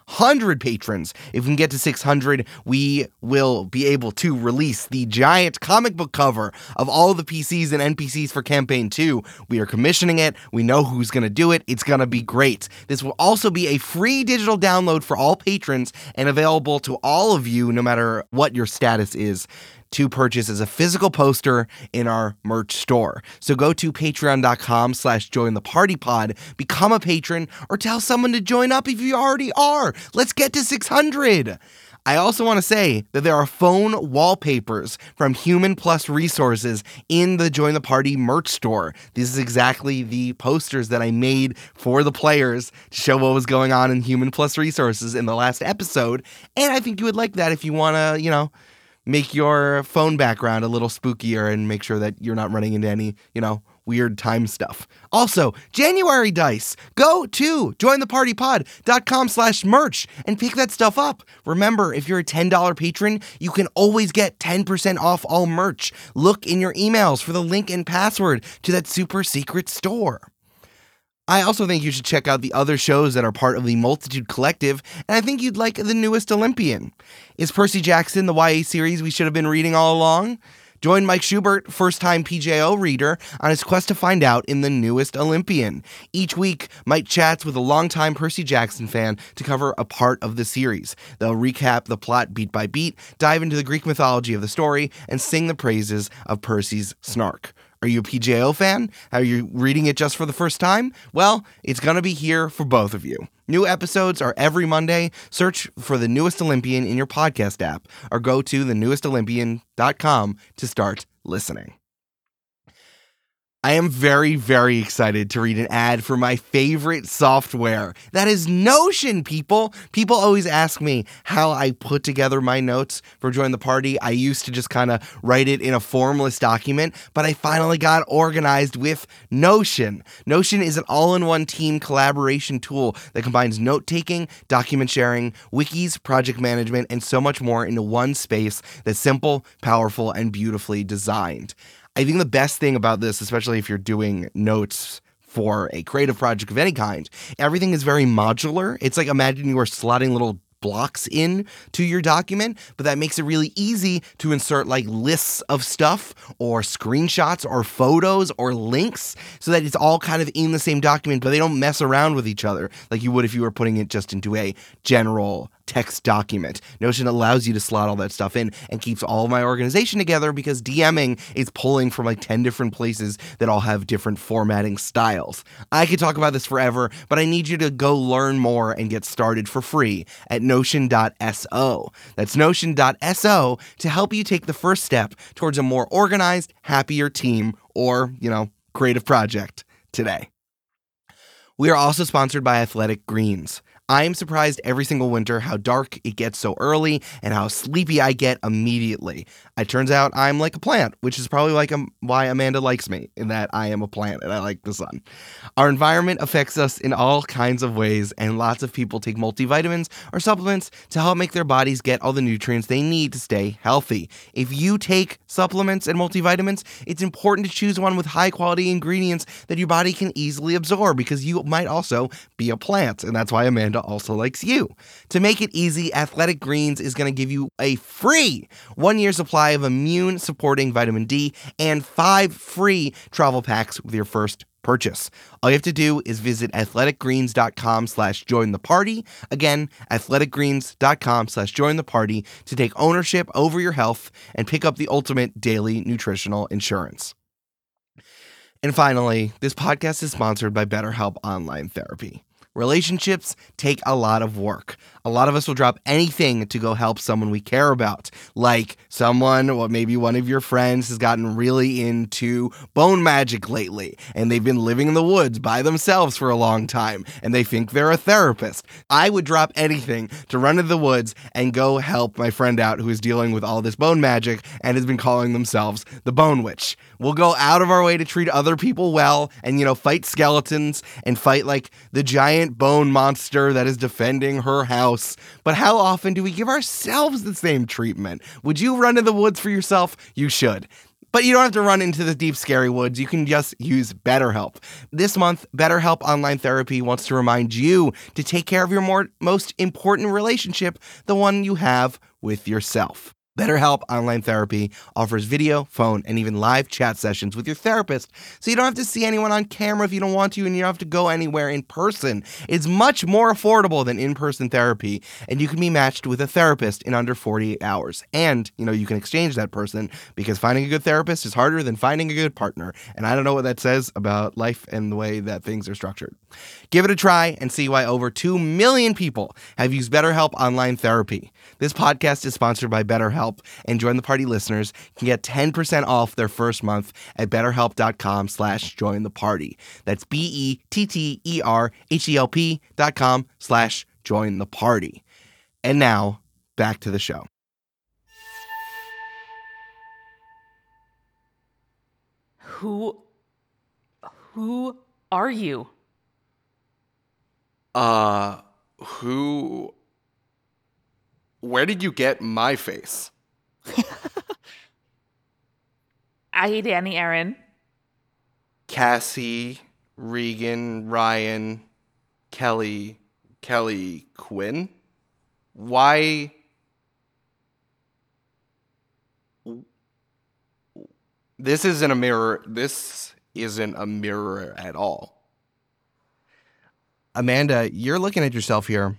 patrons. If we can get to 600, we will be able to release the giant comic book cover of all the PCs and NPCs for campaign 2. We are commissioning it. We know who's going to do it. It's going to be great. This will also be a free digital download for all patrons and available to all of you no matter what your status is to purchase as a physical poster in our merch store. So go to patreon.com slash join the party pod, become a patron, or tell someone to join up if you already are. Let's get to 600. I also want to say that there are phone wallpapers from Human Plus Resources in the Join the Party merch store. This is exactly the posters that I made for the players to show what was going on in Human Plus Resources in the last episode. And I think you would like that if you want to, you know, make your phone background a little spookier and make sure that you're not running into any, you know, weird time stuff. Also, January dice. Go to jointhepartypod.com slash merch and pick that stuff up. Remember, if you're a $10 patron, you can always get 10% off all merch. Look in your emails for the link and password to that super secret store. I also think you should check out the other shows that are part of the Multitude Collective, and I think you'd like the newest Olympian. Is Percy Jackson the YA series we should have been reading all along? Join Mike Schubert, first time PJO reader, on his quest to find out in the newest Olympian. Each week, Mike chats with a longtime Percy Jackson fan to cover a part of the series. They'll recap the plot beat by beat, dive into the Greek mythology of the story, and sing the praises of Percy's snark. Are you a PJO fan? Are you reading it just for the first time? Well, it's going to be here for both of you. New episodes are every Monday. Search for The Newest Olympian in your podcast app or go to thenewestolympian.com to start listening. I am very, very excited to read an ad for my favorite software. That is Notion, people. People always ask me how I put together my notes for Join the Party. I used to just kind of write it in a formless document, but I finally got organized with Notion. Notion is an all in one team collaboration tool that combines note taking, document sharing, wikis, project management, and so much more into one space that's simple, powerful, and beautifully designed. I think the best thing about this, especially if you're doing notes for a creative project of any kind, everything is very modular. It's like imagine you are slotting little blocks in to your document, but that makes it really easy to insert like lists of stuff or screenshots or photos or links so that it's all kind of in the same document, but they don't mess around with each other like you would if you were putting it just into a general text document. Notion allows you to slot all that stuff in and keeps all of my organization together because DMing is pulling from like 10 different places that all have different formatting styles. I could talk about this forever, but I need you to go learn more and get started for free at notion.so. That's notion.so to help you take the first step towards a more organized, happier team or, you know, creative project today. We are also sponsored by Athletic Greens. I am surprised every single winter how dark it gets so early and how sleepy I get immediately. It turns out I'm like a plant, which is probably like um, why Amanda likes me, in that I am a plant and I like the sun. Our environment affects us in all kinds of ways, and lots of people take multivitamins or supplements to help make their bodies get all the nutrients they need to stay healthy. If you take supplements and multivitamins, it's important to choose one with high quality ingredients that your body can easily absorb because you might also be a plant, and that's why Amanda also likes you. To make it easy, Athletic Greens is going to give you a free one year supply of immune supporting vitamin D and five free travel packs with your first purchase. All you have to do is visit athleticgreens.com slash join the party. Again, athleticgreens.com slash join the party to take ownership over your health and pick up the ultimate daily nutritional insurance. And finally, this podcast is sponsored by BetterHelp Online Therapy. Relationships take a lot of work. A lot of us will drop anything to go help someone we care about, like someone or maybe one of your friends has gotten really into bone magic lately and they've been living in the woods by themselves for a long time and they think they're a therapist. I would drop anything to run into the woods and go help my friend out who is dealing with all this bone magic and has been calling themselves the Bone Witch. We'll go out of our way to treat other people well and, you know, fight skeletons and fight like the giant bone monster that is defending her house. But how often do we give ourselves the same treatment? Would you run in the woods for yourself? You should. But you don't have to run into the deep, scary woods. You can just use BetterHelp. This month, BetterHelp Online Therapy wants to remind you to take care of your more, most important relationship, the one you have with yourself. BetterHelp Online Therapy offers video, phone, and even live chat sessions with your therapist, so you don't have to see anyone on camera if you don't want to, and you don't have to go anywhere in person. It's much more affordable than in person therapy, and you can be matched with a therapist in under 48 hours. And, you know, you can exchange that person because finding a good therapist is harder than finding a good partner. And I don't know what that says about life and the way that things are structured. Give it a try and see why over 2 million people have used BetterHelp Online Therapy. This podcast is sponsored by BetterHelp, and Join the Party listeners can get 10% off their first month at betterhelp.com slash join the party. That's B-E-T-T-E-R-H-E-L-P dot com slash join the party. And now, back to the show. Who who are you? Uh, who... Where did you get my face? [laughs] I Danny Aaron. Cassie, Regan, Ryan, Kelly, Kelly Quinn. Why? This isn't a mirror. This isn't a mirror at all. Amanda, you're looking at yourself here,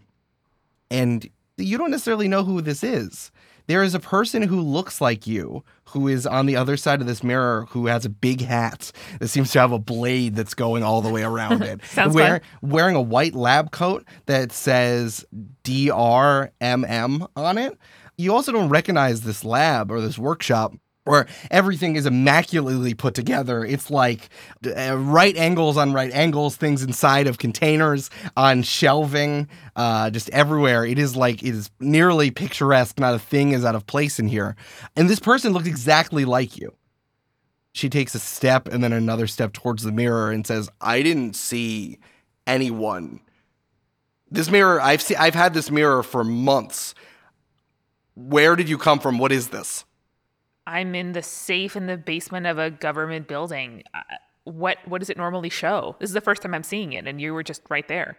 and you don't necessarily know who this is. There is a person who looks like you who is on the other side of this mirror who has a big hat that seems to have a blade that's going all the way around it. [laughs] Sounds Wear- Wearing a white lab coat that says DRMM on it. You also don't recognize this lab or this workshop where everything is immaculately put together. It's like uh, right angles on right angles, things inside of containers, on shelving, uh, just everywhere. It is like it is nearly picturesque. Not a thing is out of place in here. And this person looks exactly like you. She takes a step and then another step towards the mirror and says, "I didn't see anyone. This mirror, I've seen, I've had this mirror for months. Where did you come from? What is this?" I'm in the safe in the basement of a government building. Uh, what what does it normally show? This is the first time I'm seeing it, and you were just right there.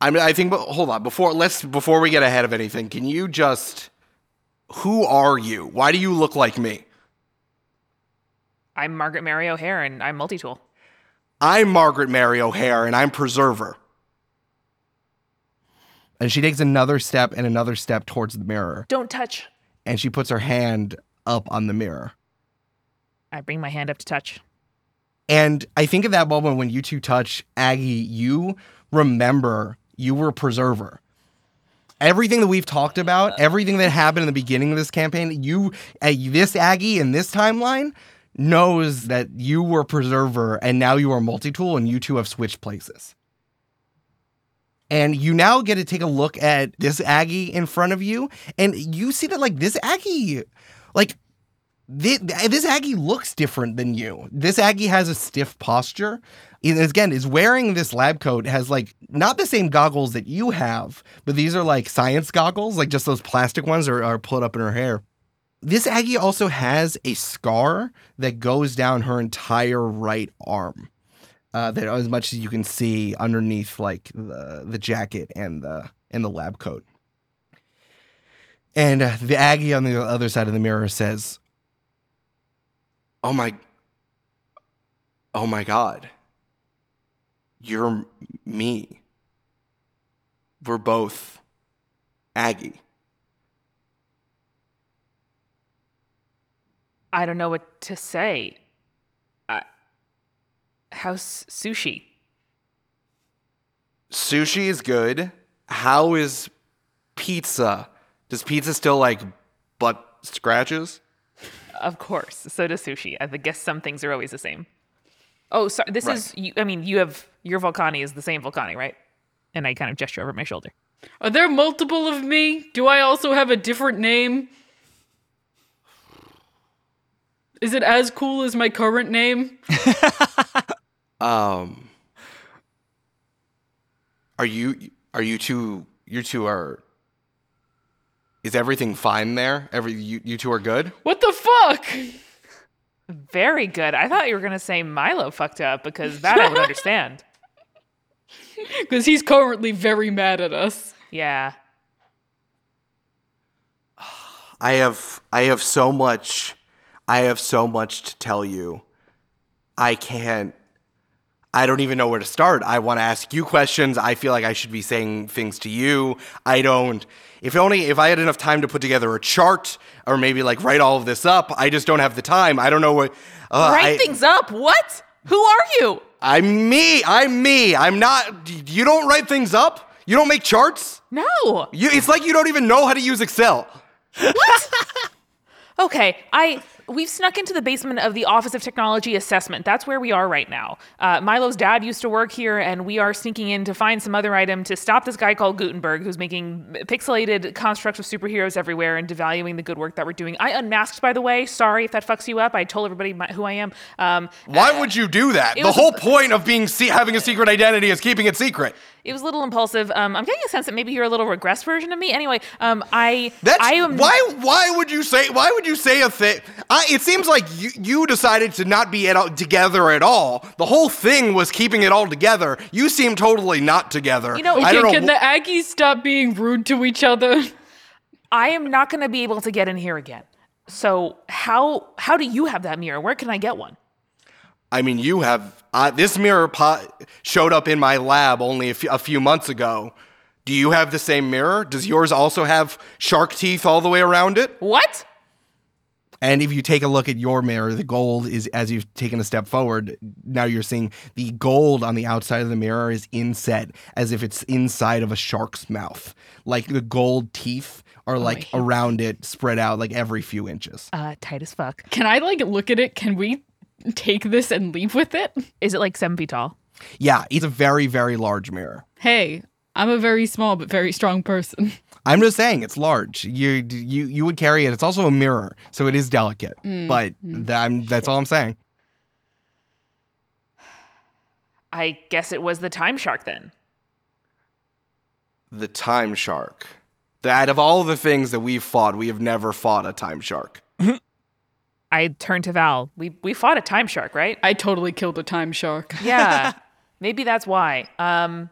I mean, I think. But hold on, before let's before we get ahead of anything, can you just? Who are you? Why do you look like me? I'm Margaret Mary O'Hare, and I'm multi-tool. I'm Margaret Mary O'Hare, and I'm Preserver. And she takes another step and another step towards the mirror, Don't touch. And she puts her hand up on the mirror. I bring my hand up to touch. And I think at that moment when you two touch Aggie, you remember you were preserver. Everything that we've talked about, everything that happened in the beginning of this campaign, you, uh, this Aggie in this timeline knows that you were preserver and now you are multi tool and you two have switched places. And you now get to take a look at this Aggie in front of you, and you see that like this Aggie, like this, this Aggie looks different than you. This Aggie has a stiff posture. And again, is wearing this lab coat has like not the same goggles that you have, but these are like science goggles, like just those plastic ones are, are put up in her hair. This Aggie also has a scar that goes down her entire right arm. Uh, that as much as you can see underneath like the the jacket and the and the lab coat. And uh, the Aggie on the other side of the mirror says, "Oh my, oh my God, you're me. We're both Aggie." I don't know what to say. I, how's sushi? Sushi is good. How is pizza? Does pizza still like butt scratches? Of course. So does sushi. I guess some things are always the same. Oh, sorry. This Right. is. You, I mean, you have your Volcani is the same Volcani, right? And I kind of gesture over my shoulder. Are there multiple of me? Do I also have a different name? Is it as cool as my current name? [laughs] Um, are you are you two you two are? Is everything fine there? Every you, you two are good. What the fuck? Very good. I thought you were gonna say Milo fucked up because that I would understand. [laughs] Because he's currently very mad at us. Yeah. I have I have so much I have so much to tell you. I can't I don't even know where to start. I want to ask you questions. I feel like I should be saying things to you. I don't if only if I had enough time to put together a chart or maybe like write all of this up. I just don't have the time. I don't know what uh, Write I- things up. What? Who are you? I'm me. I'm me. I'm not you don't write things up? You don't make charts? No. You it's like you don't even know how to use Excel. What? [laughs] Okay, I we've snuck into the basement of the Office of Technology Assessment. That's where we are right now. Uh, Milo's dad used to work here, and we are sneaking in to find some other item to stop this guy called Gutenberg, who's making pixelated constructs of superheroes everywhere and devaluing the good work that we're doing. I unmasked, by the way. Sorry if that fucks you up. I told everybody my, who I am. Um, Why would you do that? The whole a- point of being se- having a secret identity is keeping it secret. it was a little impulsive. Um, I'm getting a sense that maybe you're a little regressed version of me. Anyway, um, I That's I am why. Why would you say? Why would you say a thing? I, it seems like you, you decided to not be at all, together at all. The whole thing was keeping it all together. You seem totally not together. You know- I Okay, don't know. can wh- the Aggies stop being rude to each other? I am not going to be able to get in here again. So how how do you have that mirror? Where can I get one? I mean, you have uh, this mirror po- showed up in my lab only a few- a few months ago. Do you have the same mirror? Does yours also have shark teeth all the way around it? What? And if you take a look at your mirror, the gold is as you've taken a step forward, now you're seeing the gold on the outside of the mirror is inset as if it's inside of a shark's mouth. Like the gold teeth are like hate around it, spread out like every few inches. Uh, tight as fuck. Can I like look at it? Can we take this and leave with it? Is it like seven feet tall? Yeah, it's a very, very large mirror. Hey, I'm a very small but very strong person. [laughs] I'm just saying it's large. You you you would carry it. It's also a mirror, so it is delicate. Mm, But that, I'm, that's all I'm saying. I guess it was the time shark then. The time shark. That of all the things that we've fought, we have never fought a time shark. [laughs] I turned to Val. We we fought a time shark, right? I totally killed a time shark. Yeah. [laughs] Maybe that's why. Um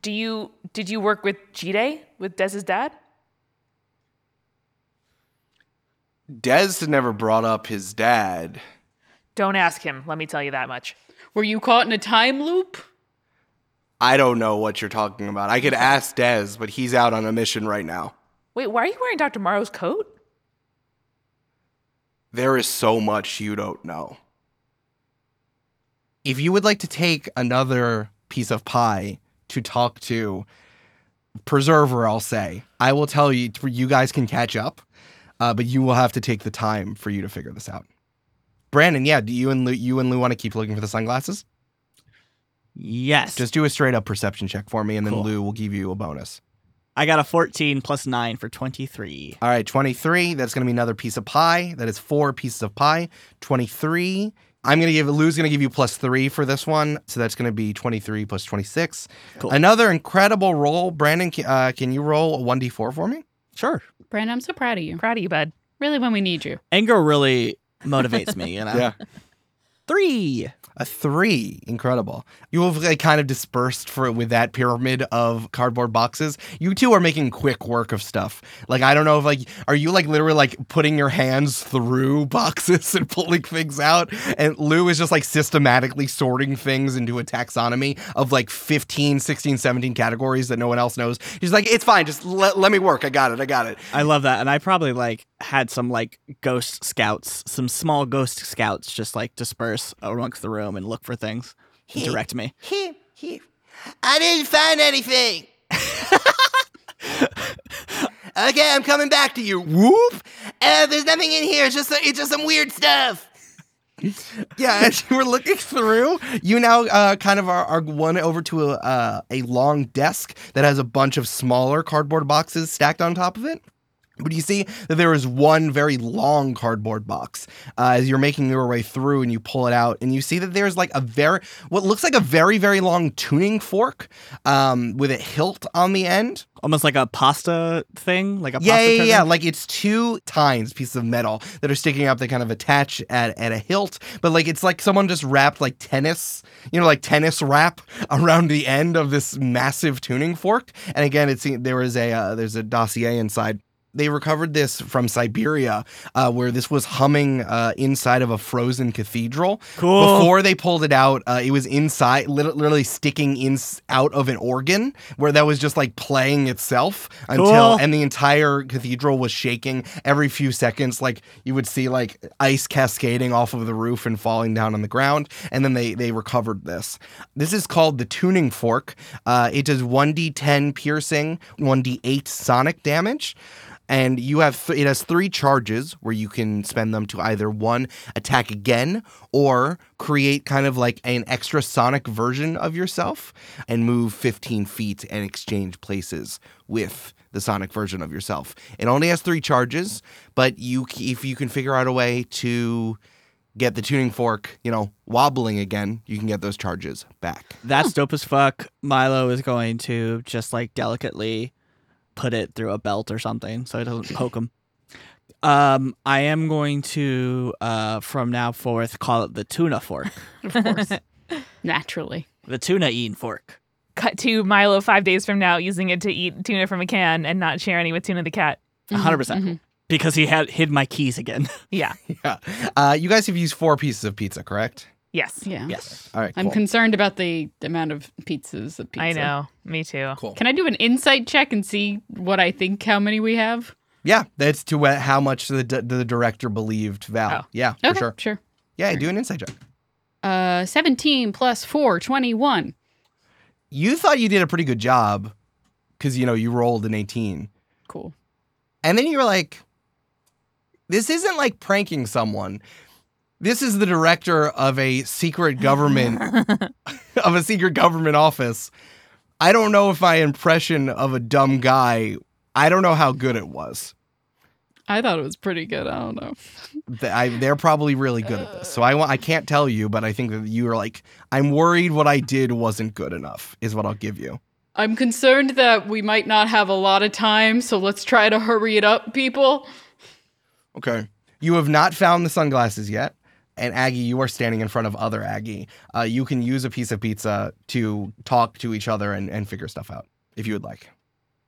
do you did you work with Jide, with Dez's dad? Dez had never brought up his dad. Don't ask him, let me tell you that much. Were you caught in a time loop? I don't know what you're talking about. I could ask Dez, but he's out on a mission right now. Wait, why are you wearing Dr. Morrow's coat? There is so much you don't know. If you would like to take another piece of pie to talk to Preserver, I'll say, I will tell you, you guys can catch up, uh, but you will have to take the time for you to figure this out. Brandon, yeah, do you and Lou, you and Lou want to keep looking for the sunglasses? Yes. Just do a straight up perception check for me, and then Cool. Lou will give you a bonus. I got a 14 plus 9 for 23. All right, 23. That's going to be another piece of pie. That is four pieces of pie. 23. I'm going to give, Lou's going to give you plus three for this one. So that's going to be 23 plus 26. Cool. Another incredible roll. Brandon, uh, can you roll a 1d4 for me? Sure. Brandon, I'm so proud of you. Proud of you, bud. Really, when we need you. Anger really motivates me, you know? [laughs] Three. A three. Incredible. You have like kind of dispersed for with that pyramid of cardboard boxes. You two are making quick work of stuff. Like I don't know if like are you like literally like putting your hands through [laughs] boxes and pulling things out? And Lou is just like systematically sorting things into a taxonomy of like 15, 16, 17 categories that no one else knows. He's like, it's fine, just let, let me work. I got it. I got it. I love that. And I probably like had some like ghost scouts, some small ghost scouts just like amongst the room and look for things and direct me. He he. I didn't find anything. [laughs] okay, I'm coming back to you. Whoop! Uh, there's nothing in here. It's just it's just some weird stuff. yeah, as you were looking through, you now uh, kind of are, are one over to a uh, a long desk that has a bunch of smaller cardboard boxes stacked on top of it. But you see that there is one very long cardboard box uh, as you're making your way through and you pull it out and you see that there's like a very, what looks like a very, very long tuning fork um, with a hilt on the end. Almost like a pasta thing, like a Yeah, pasta yeah, yeah. Like it's two tines, pieces of metal that are sticking up that kind of attach at, at a hilt. But like it's like someone just wrapped like tennis, you know, like tennis wrap [laughs] around the end of this massive tuning fork. And again, it's there is a uh, there's a dossier inside. They recovered this from Siberia, uh, where this was humming uh, inside of a frozen cathedral. Cool. Before they pulled it out, uh, it was inside, literally sticking in out of an organ, where that was just like playing itself until, Cool. and the entire cathedral was shaking every few seconds. Like you would see like ice cascading off of the roof and falling down on the ground. And then they they recovered this. This is called the tuning fork. Uh, it does one d10 piercing, one d8 sonic damage and you have it has three charges where you can spend them to either one attack again or create kind of like an extra sonic version of yourself and move 15 feet and exchange places with the sonic version of yourself it only has three charges but you if you can figure out a way to get the tuning fork you know wobbling again you can get those charges back That's dope as fuck. Milo is going to just like delicately put it through a belt or something so it doesn't poke him. Um, I am going to, uh, from now forth, call it the tuna fork, [laughs] Of course. Naturally. the tuna eating fork. Cut to Milo five days from now using it to eat tuna from a can and not share any with Tuna the cat. A 100%. percent mhm. Because he had hid my keys again. [laughs] Yeah. yeah uh, you guys have used four pieces of pizza correct Yes. Yeah. yes. all right I'm cool. concerned about the amount of pizzas of pizza. I know. Me too. cool Can I do an insight check and see what I think how many we have? Yeah, that's to wh- how much the d- the director believed Val. Oh. Yeah, for Okay, sure. Sure. Yeah, do an insight check. Uh 17 plus 4, 21. You thought you did a pretty good job because you know you rolled an eighteen. Cool. And then you were like, this isn't like pranking someone. This is the director of a secret government [laughs] [laughs] of a secret government office. I don't know if my impression of a dumb guy, I don't know how good it was. I thought it was pretty good. I don't know. I, they're probably really good at this. So I, I can't tell you, but I think that you are like, I'm worried what I did wasn't good enough, is what I'll give you. I'm concerned that we might not have a lot of time, so let's try to hurry it up, people. Okay. You have not found the sunglasses yet. And Aggie, you are standing in front of other Aggie. Uh, you can use a piece of pizza to talk to each other and, and figure stuff out if you would like.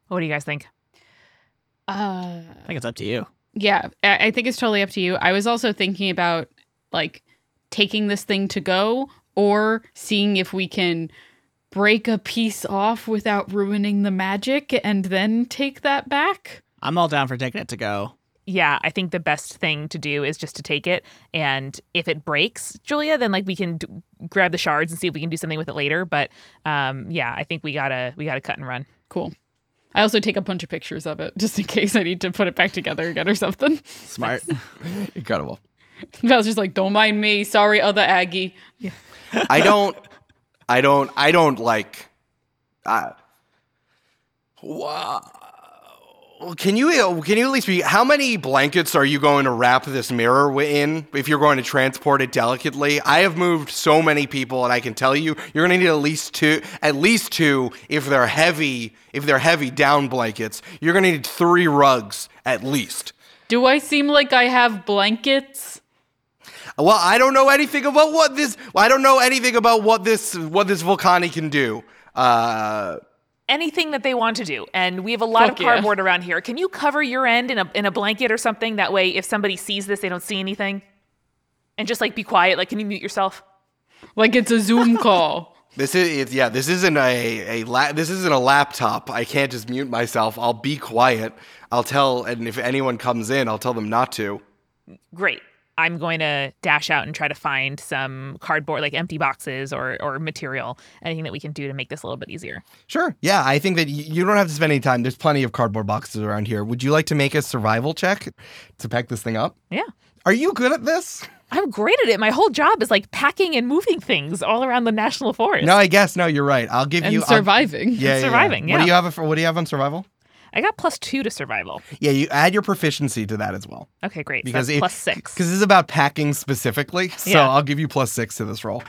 What do you guys think? Uh, I think it's up to you. yeah, I I think it's totally up to you. I was also thinking about like taking this thing to go or seeing if we can break a piece off without ruining the magic and then take that back. I'm all down for taking it to go. Yeah, I think the best thing to do is just to take it, and if it breaks, Julia, then like we can d- grab the shards and see if we can do something with it later. But um, yeah, I think we gotta we gotta cut and run. Cool. I also take a bunch of pictures of it [laughs] just in case I need to put it back together again or something. Smart. [laughs] [laughs] Incredible. I was just like, don't mind me. Sorry, other Aggie. Yeah. I don't, I don't, I don't like. Uh, wow. Can you can you at least be? How many blankets are you going to wrap this mirror in if you're going to transport it delicately? I have moved so many people, and I can tell you, you're going to need at least two, at least two if they're heavy. If they're heavy down blankets, you're going to need three rugs at least. Do I seem like I have blankets? Well, I don't know anything about what this. I don't know anything about what this what this Volcani can do. Uh, Anything that they want to do, and we have a lot Fuck of yeah. cardboard around here. Can you cover your end in a in a blanket or something? That way, if somebody sees this, they don't see anything, and just like be quiet. Like, can you mute yourself? Like it's a Zoom [laughs] call. This is it's- yeah. This isn't a a la- this isn't a laptop. I can't just mute myself. I'll be quiet. I'll tell, and if anyone comes in, I'll tell them not to. Great. I'm going to dash out and try to find some cardboard, like empty boxes or or material, anything that we can do to make this a little bit easier. Sure. Yeah, I think that y- you don't have to spend any time. There's plenty of cardboard boxes around here. Would you like to make a survival check to pack this thing up? Yeah. Are you good at this? I'm great at it. My whole job is like packing and moving things all around the national forest. No, I guess no. You're right. I'll give and you I'll- surviving. yeah, yeah, yeah. surviving, What do you have for? What do you have on survival? I got plus two to survival. Yeah, you add your proficiency to that as well. Okay, great. So Because that's it- plus six. Because this is about packing specifically. So Yeah. I'll give you plus six to this roll.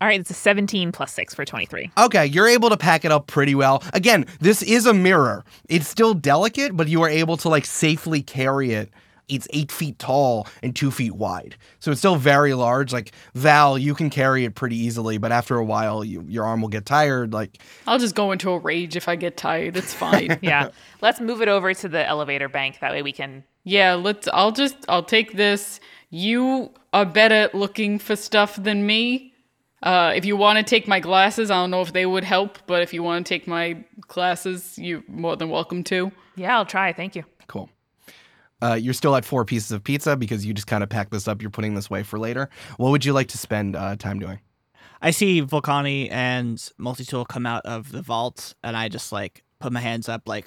All right, it's a 17 plus six for 23. Okay, you're able to pack it up pretty well. Again, this is a mirror. It's still delicate, but you are able to like safely carry it. It's eight feet tall and two feet wide. So it's still very large. Like Val, you can carry it pretty easily, but after a while you, your arm will get tired. Like I'll just go into a rage if I get tired. It's fine. [laughs] Yeah. Let's move it over to the elevator bank. That way we can. yeah, let's I'll just I'll take this. You are better at looking for stuff than me. Uh, if you want to take my glasses, I don't know if they would help, but if you want to take my glasses, you're more than welcome to. Yeah, I'll try. Thank you. cool. Uh, you're still at four pieces of pizza because you just kind of pack this up. You're putting this away for later. What would you like to spend uh, time doing? I see Volcani and Multitool come out of the vault, and I just like put my hands up, like,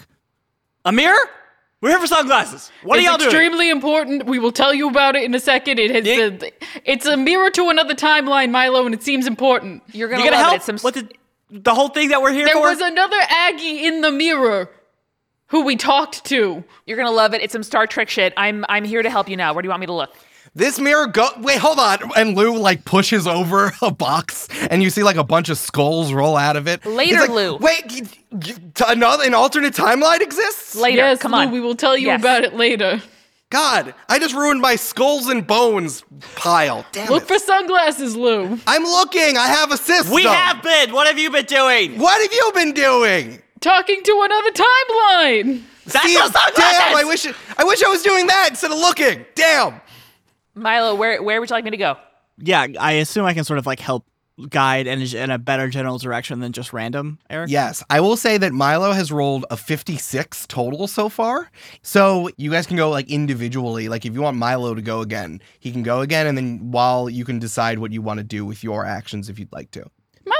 a mirror? We're here for sunglasses. What it's are y'all doing? extremely important. We will tell you about it in a second. It has Yeah. the, it's a mirror to another timeline, Milo, and it seems important. You're gonna, gonna love help it. It's some with the, the whole thing that we're here There for? was another Aggie in the mirror who we talked to. You're gonna love it. It's some Star Trek shit. I'm I'm here to help you now. Where do you want me to look? This mirror go wait, hold on. And Lou like pushes over [laughs] a box and you see like a bunch of skulls roll out of it. Later, He's like, Lou. Wait, y- y- t- another an alternate timeline exists? Later. yes, Come Lou, on. we will tell you Yes. about it later. God, I just ruined my skulls and bones pile. Damn Look it. for sunglasses, Lou. I'm looking. I have a system. we have been. What have you been doing? What have you been doing? Talking to another timeline. That's See, the sunglasses! damn, I wish I wish I was doing that instead of looking. Damn. Milo, where where would you like me to go? Yeah, I assume I can sort of like help guide in a, in a better general direction than just random, Eric. Yes, I will say that Milo has rolled a 56 total so far. So you guys can go like individually. Like if you want Milo to go again, he can go again, and then while you can decide what you want to do with your actions if you'd like to.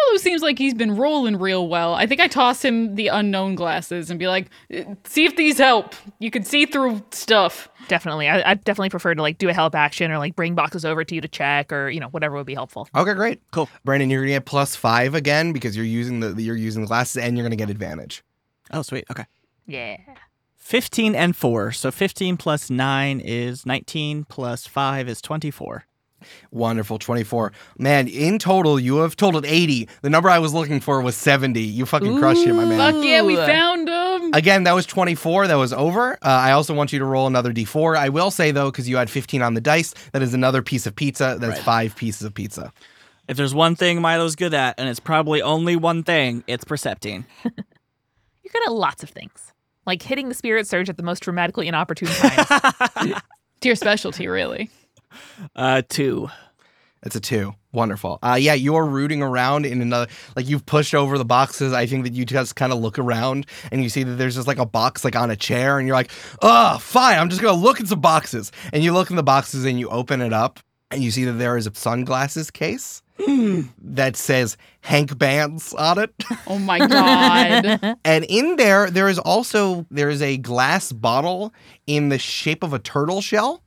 Milo Milo seems like he's been rolling real well. I think I toss him the unknown glasses and be like, "Uh, see if these help. You can see through stuff. Definitely. I, I definitely prefer to like do a help action or like bring boxes over to you to check or, you know, whatever would be helpful. Okay, great. Cool. Brandon, you're gonna get plus five again because you're using the you're using the glasses and you're gonna get advantage. Oh, sweet. Okay. Yeah. 15 and 4. So 15 plus 9 is 19, plus 5 is 24. Wonderful, 24. Man, in total, you have totaled 80. The number I was looking for was 70. You fucking crushed it, my man. Fuck yeah, we found him. Again, that was 24. That was over. Uh, I also want you to roll another d4. I will say, though, because you had 15 on the dice, that is another piece of pizza. That's Right. five pieces of pizza. If there's one thing Milo's good at, and it's probably only one thing, it's percepting. [laughs] You're good at lots of things. Like hitting the spirit surge at the most dramatically inopportune times. [laughs] It's your specialty, really. Uh, two. It's a two. Wonderful. Uh, yeah, you're rooting around in another, like you've pushed over the boxes. I think that you just kind of look around and you see that there's just like a box like on a chair and you're like, oh, fine. I'm just going to look at some boxes. And you look in the boxes and you open it up and you see that there is a sunglasses case that says Hank Bands on it. Oh my god. [laughs] And in there, there is also there is a glass bottle in the shape of a turtle shell.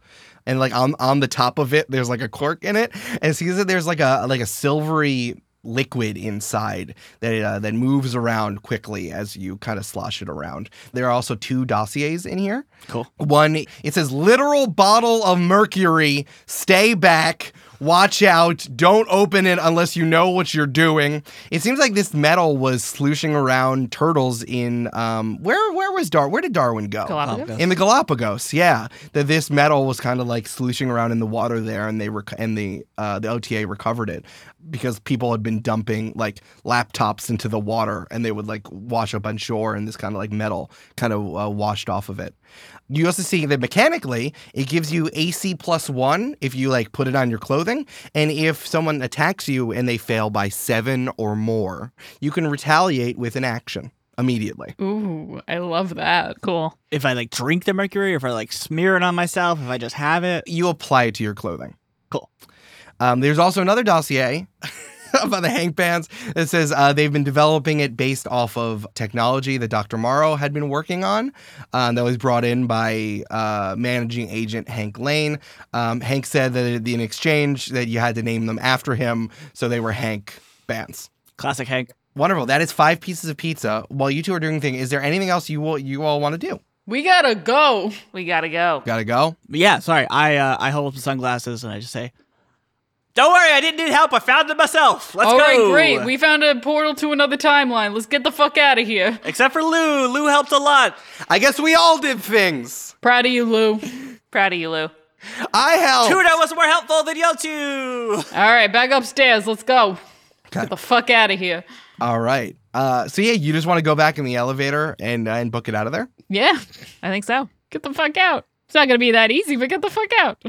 And like on on the top of it, there's like a cork in it, and it sees that there's like a like a silvery liquid inside that uh, that moves around quickly as you kind of slosh it around. There are also two dossiers in here. Cool. One it says literal bottle of mercury. Stay back. Watch out. Don't open it unless you know what you're doing. It seems like this metal was slooshing around turtles in um where where was Dar where did Darwin go? Galapagos. In the Galapagos, yeah. That this metal was kind of like slooshing around in the water there, and they rec- and the uh, the OTA recovered it because people had been dumping like laptops into the water, and they would like wash up on shore, and this kind of like metal kind of uh, washed off of it. You also see that mechanically, it gives you AC plus one if you like put it on your clothing, and if someone attacks you and they fail by seven or more, you can retaliate with an action immediately. Ooh, I love that. cool. If I like drink the mercury, or if I like smear it on myself, if I just have it. You apply it to your clothing. Cool. Um, there's also another dossier [laughs] about the Hank bands that says uh, they've been developing it based off of technology that Dr. Morrow had been working on. Um, that was brought in by uh, managing agent Hank Lane. Um, Hank said that in exchange that you had to name them after him, so they were Hank bands. Classic Hank. Wonderful. That is five pieces of pizza. While you two are doing thing, is there anything else you will, you all want to do? We gotta go. We gotta go. Gotta go. Yeah, sorry. I uh, I hold up the sunglasses and I just say, "Don't worry, I didn't need help. I found it myself. Let's All go." right, great. We found a portal to another timeline. Let's get the fuck out of here. Except for Lou. Lou helped a lot. I guess we all did things. Proud of you, Lou. Proud of you, Lou. I helped. Tuna was more helpful than you two. All right, back upstairs. Let's go. Okay. Get the fuck out of here. All right. Uh, so yeah, you just want to go back in the elevator and uh, and book it out of there. Yeah, I think so. get the fuck out. It's not gonna be that easy, but get the fuck out.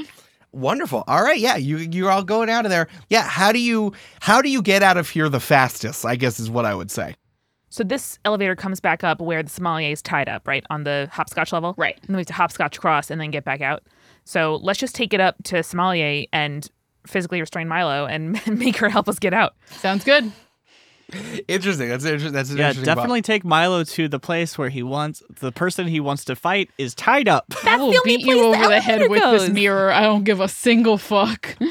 Wonderful. All right. Yeah, you you're all going out of there. Yeah. How do you how do you get out of here the fastest? I guess is what I would say. So this elevator comes back up where the sommelier is tied up, right? On the hopscotch level. Right. And then we have to hopscotch across and then get back out. So let's just take it up to sommelier and physically restrain Milo and [laughs] make her help us get out. Sounds good. Interesting. That's interesting. That's an Yeah, interesting. thought. definitely take Milo to the place where he wants the person he wants to fight is tied up. [laughs] I will beat you place the over the head elevator with this mirror. I don't give a single fuck. [laughs]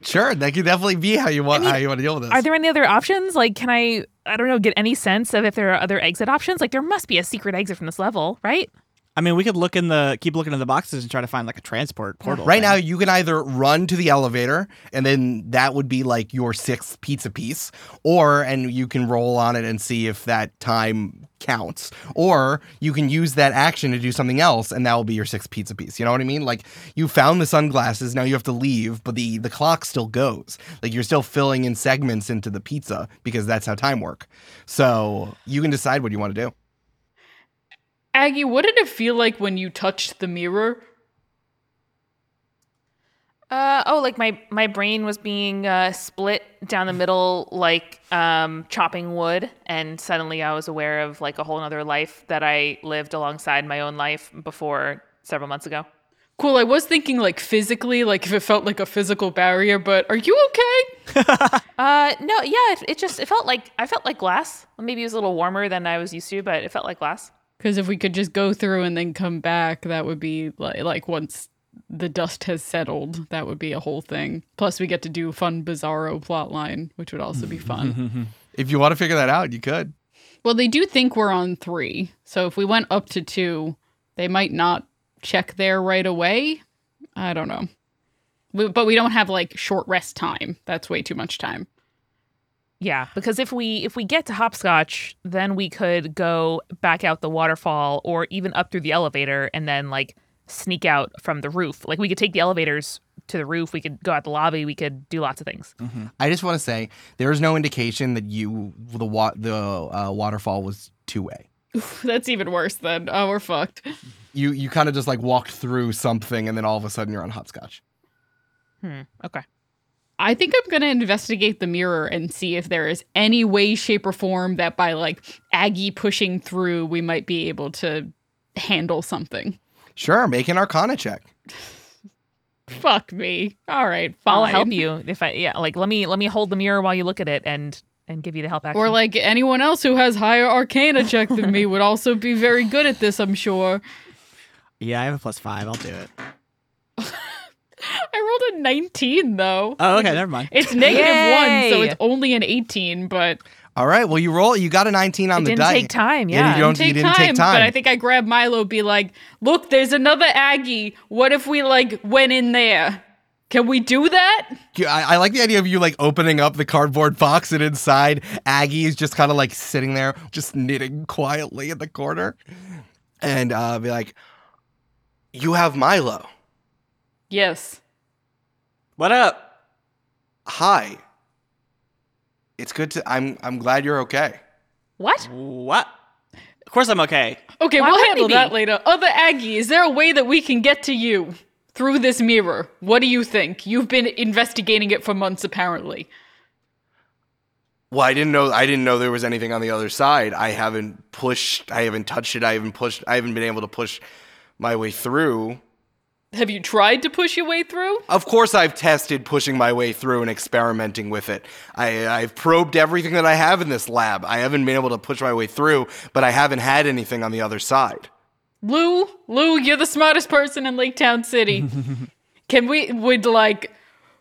Sure, that could definitely be how you want how you want to deal with this. Are there any other options? Like, can I, I don't know, get any sense of if there are other exit options? Like, there must be a secret exit from this level, right? I mean, we could look in the keep looking in the boxes and try to find like a transport portal. Right thing. now, you can either run to the elevator, and then that would be like your sixth pizza piece, or and you can roll on it and see if that time counts, or you can use that action to do something else, and that will be your sixth pizza piece. You know what I mean? Like you found the sunglasses, now you have to leave, but the the clock still goes. Like you're still filling in segments into the pizza because that's how time work. So you can decide what you want to do. Aggie, what did it feel like when you touched the mirror? Uh, oh, like my my brain was being uh, split down the middle, like um, chopping wood, and suddenly I was aware of like a whole other life that I lived alongside my own life before several months ago. Cool. I was thinking like physically, like if it felt like a physical barrier, but are you okay? [laughs] Uh, no, yeah, it, it just it felt like I felt like glass. Maybe it was a little warmer than I was used to, but it felt like glass. Because if we could just go through and then come back, that would be like like once the dust has settled, that would be a whole thing. Plus, we get to do fun Bizarro plotline, which would also be mm-hmm. fun. If you want to figure that out, you could. well, they do think we're on three, so if we went up to two, they might not check there right away. I don't know. We, but we don't have like short rest time. That's way too much time. Yeah, because if we if we get to hopscotch, then we could go back out the waterfall or even up through the elevator and then like sneak out from the roof. Like we could take the elevators to the roof, we could go out the lobby, we could do lots of things. I just want to say there is no indication that you the wa- the uh, waterfall was two way. [laughs] That's even worse then. Oh, we're fucked. You you kind of just like walked through something and then all of a sudden you're on hopscotch. Hmm. Okay. I think I'm going to investigate the mirror and see if there is any way, shape, or form that by like Aggie pushing through, we might be able to handle something. Sure, make an Arcana check. [laughs] Fuck me. All right, fine. I'll help you if I yeah, like let me let me hold the mirror while you look at it and and give you the help action. Or like anyone else who has higher Arcana check than me would also be very good at this. I'm sure. Yeah, I have a plus five. I'll do it. [laughs] I rolled a 19 though. Oh, okay, never mind. It's negative one, so it's only an 18. But All right, well you roll. You got a 19 on it the didn't die. take time. Yeah, Yeah. you don't- take didn't time, take time. But I think I grabbed Milo, be like, "Look, there's another Aggie. What if we like went in there? Can we do that?" I, I like the idea of you like opening up the cardboard box and inside Aggie is just kind of like sitting there, just knitting quietly in the corner, and uh, be like, "You have Milo. Yes. What up? Hi. It's good to. I'm. I'm glad you're okay. What? What? Of course I'm okay. Okay, Why we'll handle be? that later. Other Aggie, is there a way that we can get to you through this mirror? What do you think? You've been investigating it for months, apparently. Well, I didn't know. I didn't know there was anything on the other side. I haven't pushed. I haven't touched it. I haven't pushed. I haven't been able to push my way through. Have you tried to push your way through? Of course, I've tested pushing my way through and experimenting with it. I, I've probed everything that I have in this lab. I haven't been able to push my way through, but I haven't had anything on the other side. Lou, Lou, you're the smartest person in Lake Town City. [laughs] Can we would like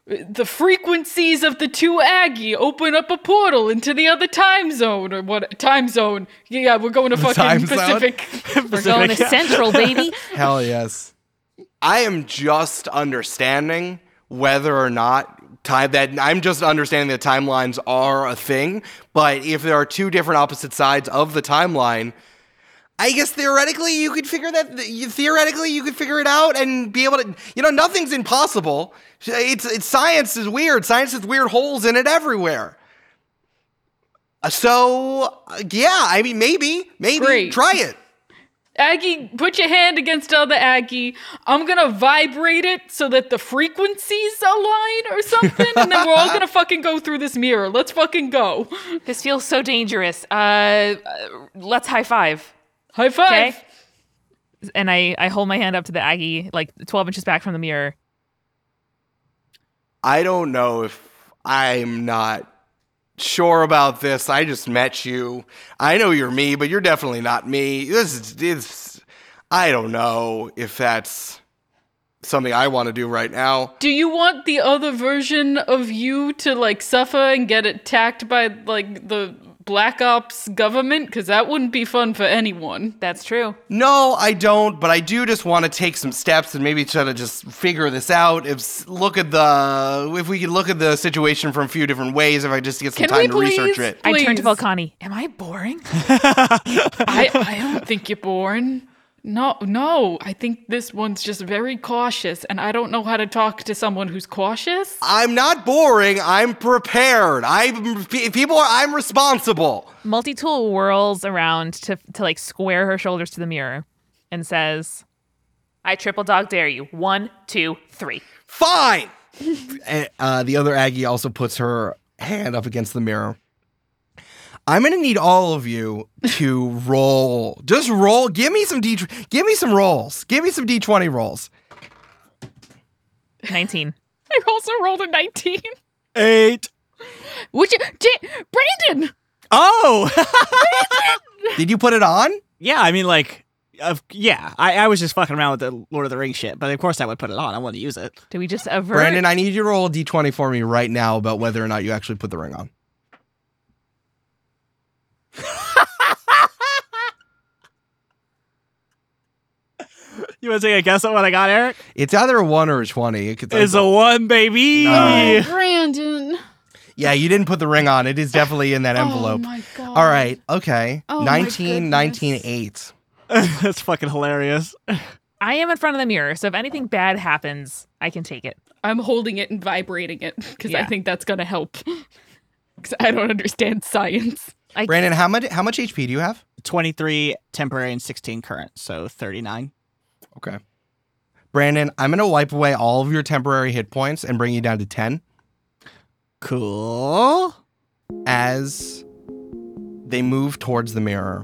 the frequencies of the two Aggie open up a portal into the other time zone or what time zone? Yeah, we're going to time fucking zone? [laughs] Pacific. We're going to Central, baby. [laughs] Hell yes. I am just understanding whether or not time that I'm just understanding that timelines are a thing, but if there are two different opposite sides of the timeline, I guess theoretically you could figure that theoretically you could figure it out and be able to you know nothing's impossible. It's it's science is weird. Science has weird holes in it everywhere. So yeah, I mean maybe maybe Great. try it. Aggie, put your hand against other Aggie. I'm gonna vibrate it so that the frequencies align or something, and then we're all gonna fucking go through this mirror. Let's fucking go. This feels so dangerous. Uh, uh, let's high five. High five. Okay. And I, I hold my hand up to the Aggie, like 12 inches back from the mirror. I don't know if I'm not sure about this. I just met you. I know you're me, but you're definitely not me. This is it's I don't know if that's something I want to do right now. Do you want the other version of you to like suffer and get attacked by like the Black Ops government? Because that wouldn't be fun for anyone. That's true. No, I don't, but I do just want to take some steps and maybe try to just figure this out. If look at the if we could look at the situation from a few different ways if I just get some Can time we to research please? it. I turn to Volcani. Am I boring? [laughs] I, I don't think you're boring. No, no. I think this one's just very cautious, and I don't know how to talk to someone who's cautious. I'm not boring. I'm prepared. I'm people are I'm responsible. Multi tool whirls around to, to like square her shoulders to the mirror and says, I triple dog dare you. One, two, three. Fine. [laughs] And, uh, the other Aggie also puts her hand up against the mirror. I'm gonna need all of you to [laughs] roll. Just roll. Give me some D. Give me some rolls. Give me some D20 rolls. 19. [laughs] I also rolled a 19. Eight. Which J- Brandon. Oh, [laughs] Did you put it on? yeah. I mean, like, of yeah. I, I was just fucking around with the Lord of the Rings shit, but of course I would put it on. I want to use it. Do we just avert? Brandon, I need you to roll a d20 for me right now about whether or not you actually put the ring on. You want to take a guess at what I got, Eric? It's either a 1 or a 20. It could- It's a one, baby. No. Brandon. yeah, you didn't put the ring on. It is definitely in that Oh envelope. my god. All right. Okay. Oh 19, 19, 8. [laughs] That's fucking hilarious. I am in front of the mirror, so if anything bad happens, I can take it. I'm holding it and vibrating it because I think that's gonna help. [laughs] Because I don't understand science. I, Brandon, how much how much HP do you have? 23 temporary and 16 current, so 39. Okay. Brandon, I'm going to wipe away all of your temporary hit points and bring you down to 10 Cool. as they move towards the mirror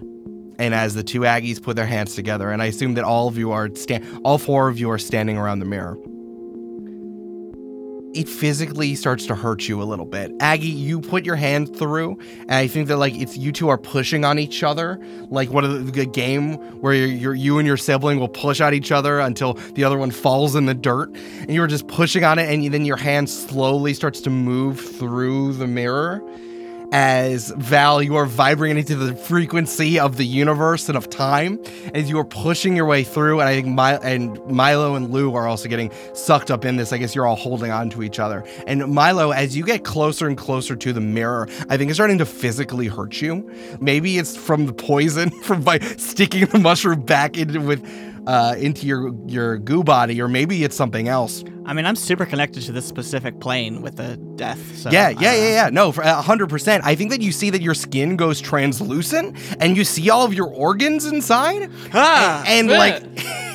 and as the two Aggies put their hands together and I assume that all of you are stand all four of you are standing around the mirror. It physically starts to hurt you a little bit. Aggie, you put your hand through, and I think that like it's you two are pushing on each other, like of the, the game where you're, you're you and your sibling will push at each other until the other one falls in the dirt, and you're just pushing on it, and then your hand slowly starts to move through the mirror as Val, you are vibrating into the frequency of the universe and of time as you are pushing your way through. And I think My- and Milo and Lou are also getting sucked up in this. I guess you're all holding on to each other. And Milo, as you get closer and closer to the mirror, I think it's starting to physically hurt you. Maybe it's from the poison [laughs] from by sticking the mushroom back into with uh, into your your goo body, or maybe it's something else. I mean, I'm super connected to this specific plane with the death. So yeah, yeah, yeah, yeah. No, for a hundred percent. I think that you see that your skin goes translucent, and you see all of your organs inside, Ah, and Ugh. like,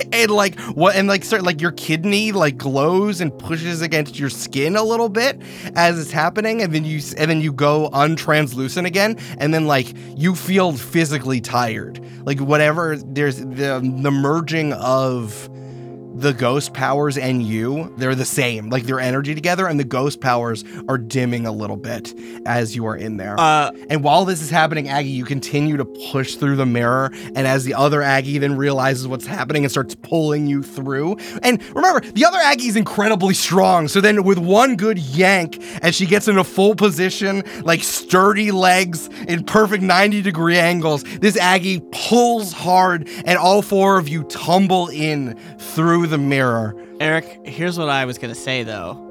[laughs] and like what, and like, start like your kidney like glows and pushes against your skin a little bit as it's happening, and then you and then you go untranslucent again, and then like you feel physically tired, like whatever. There's the the merging of the ghost powers and you, they're the same. Like their energy together, and the ghost powers are dimming a little bit as you are in there. uh, and while this is happening, Aggie, you continue to push through the mirror. And as the other Aggie then realizes what's happening and starts pulling you through. And remember, the other Aggie is incredibly strong. So then, with one good yank, as she gets into full position, like sturdy legs in perfect 90 degree angles, this Aggie pulls hard, and all four of you tumble in through the mirror. Eric, here's what I was gonna say though.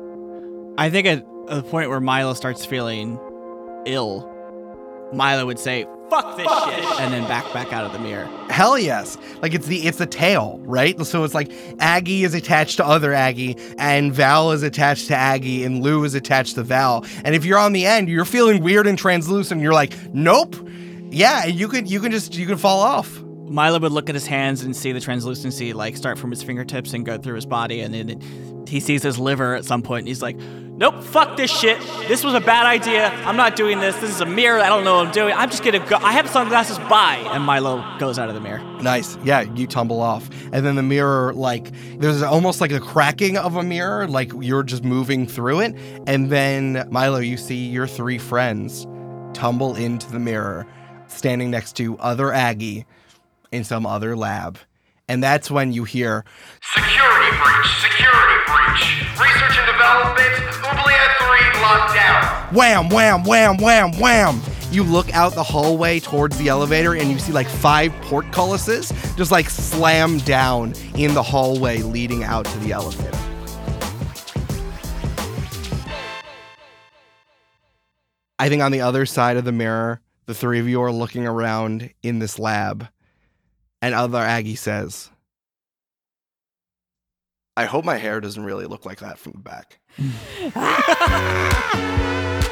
I think at the point where Milo starts feeling ill, Milo would say, "Fuck this shit," and then back back out of the mirror. Hell yes. Like it's the it's the tail, right? So it's like Aggie is attached to other Aggie, and Val is attached to Aggie, and Lou is attached to Val. And if you're on the end, you're feeling weird and translucent. You're like, nope. Yeah, you can you can just you can fall off. Milo would look at his hands and see the translucency like start from his fingertips and go through his body, and then he sees his liver at some point, and he's like, "Nope, fuck this shit. This was a bad idea. I'm not doing this. This is a mirror. I don't know what I'm doing. I'm just gonna go. I have sunglasses. Bye." And Milo goes out of the mirror. Nice. Yeah, you tumble off. And then the mirror, like, there's almost like a cracking of a mirror, like you're just moving through it. And then, Milo, you see your three friends tumble into the mirror, standing next to other Aggie in some other lab. And that's when you hear, Security breach, security breach. Research and development, Oubliette 3 locked down. wham, wham, wham, wham, wham. You look out the hallway towards the elevator and you see like five portcullises just like slam down in the hallway leading out to the elevator. I think on the other side of the mirror, the three of you are looking around in this lab, and other Aggie says, I hope my hair doesn't really look like that from the back. [laughs] [laughs]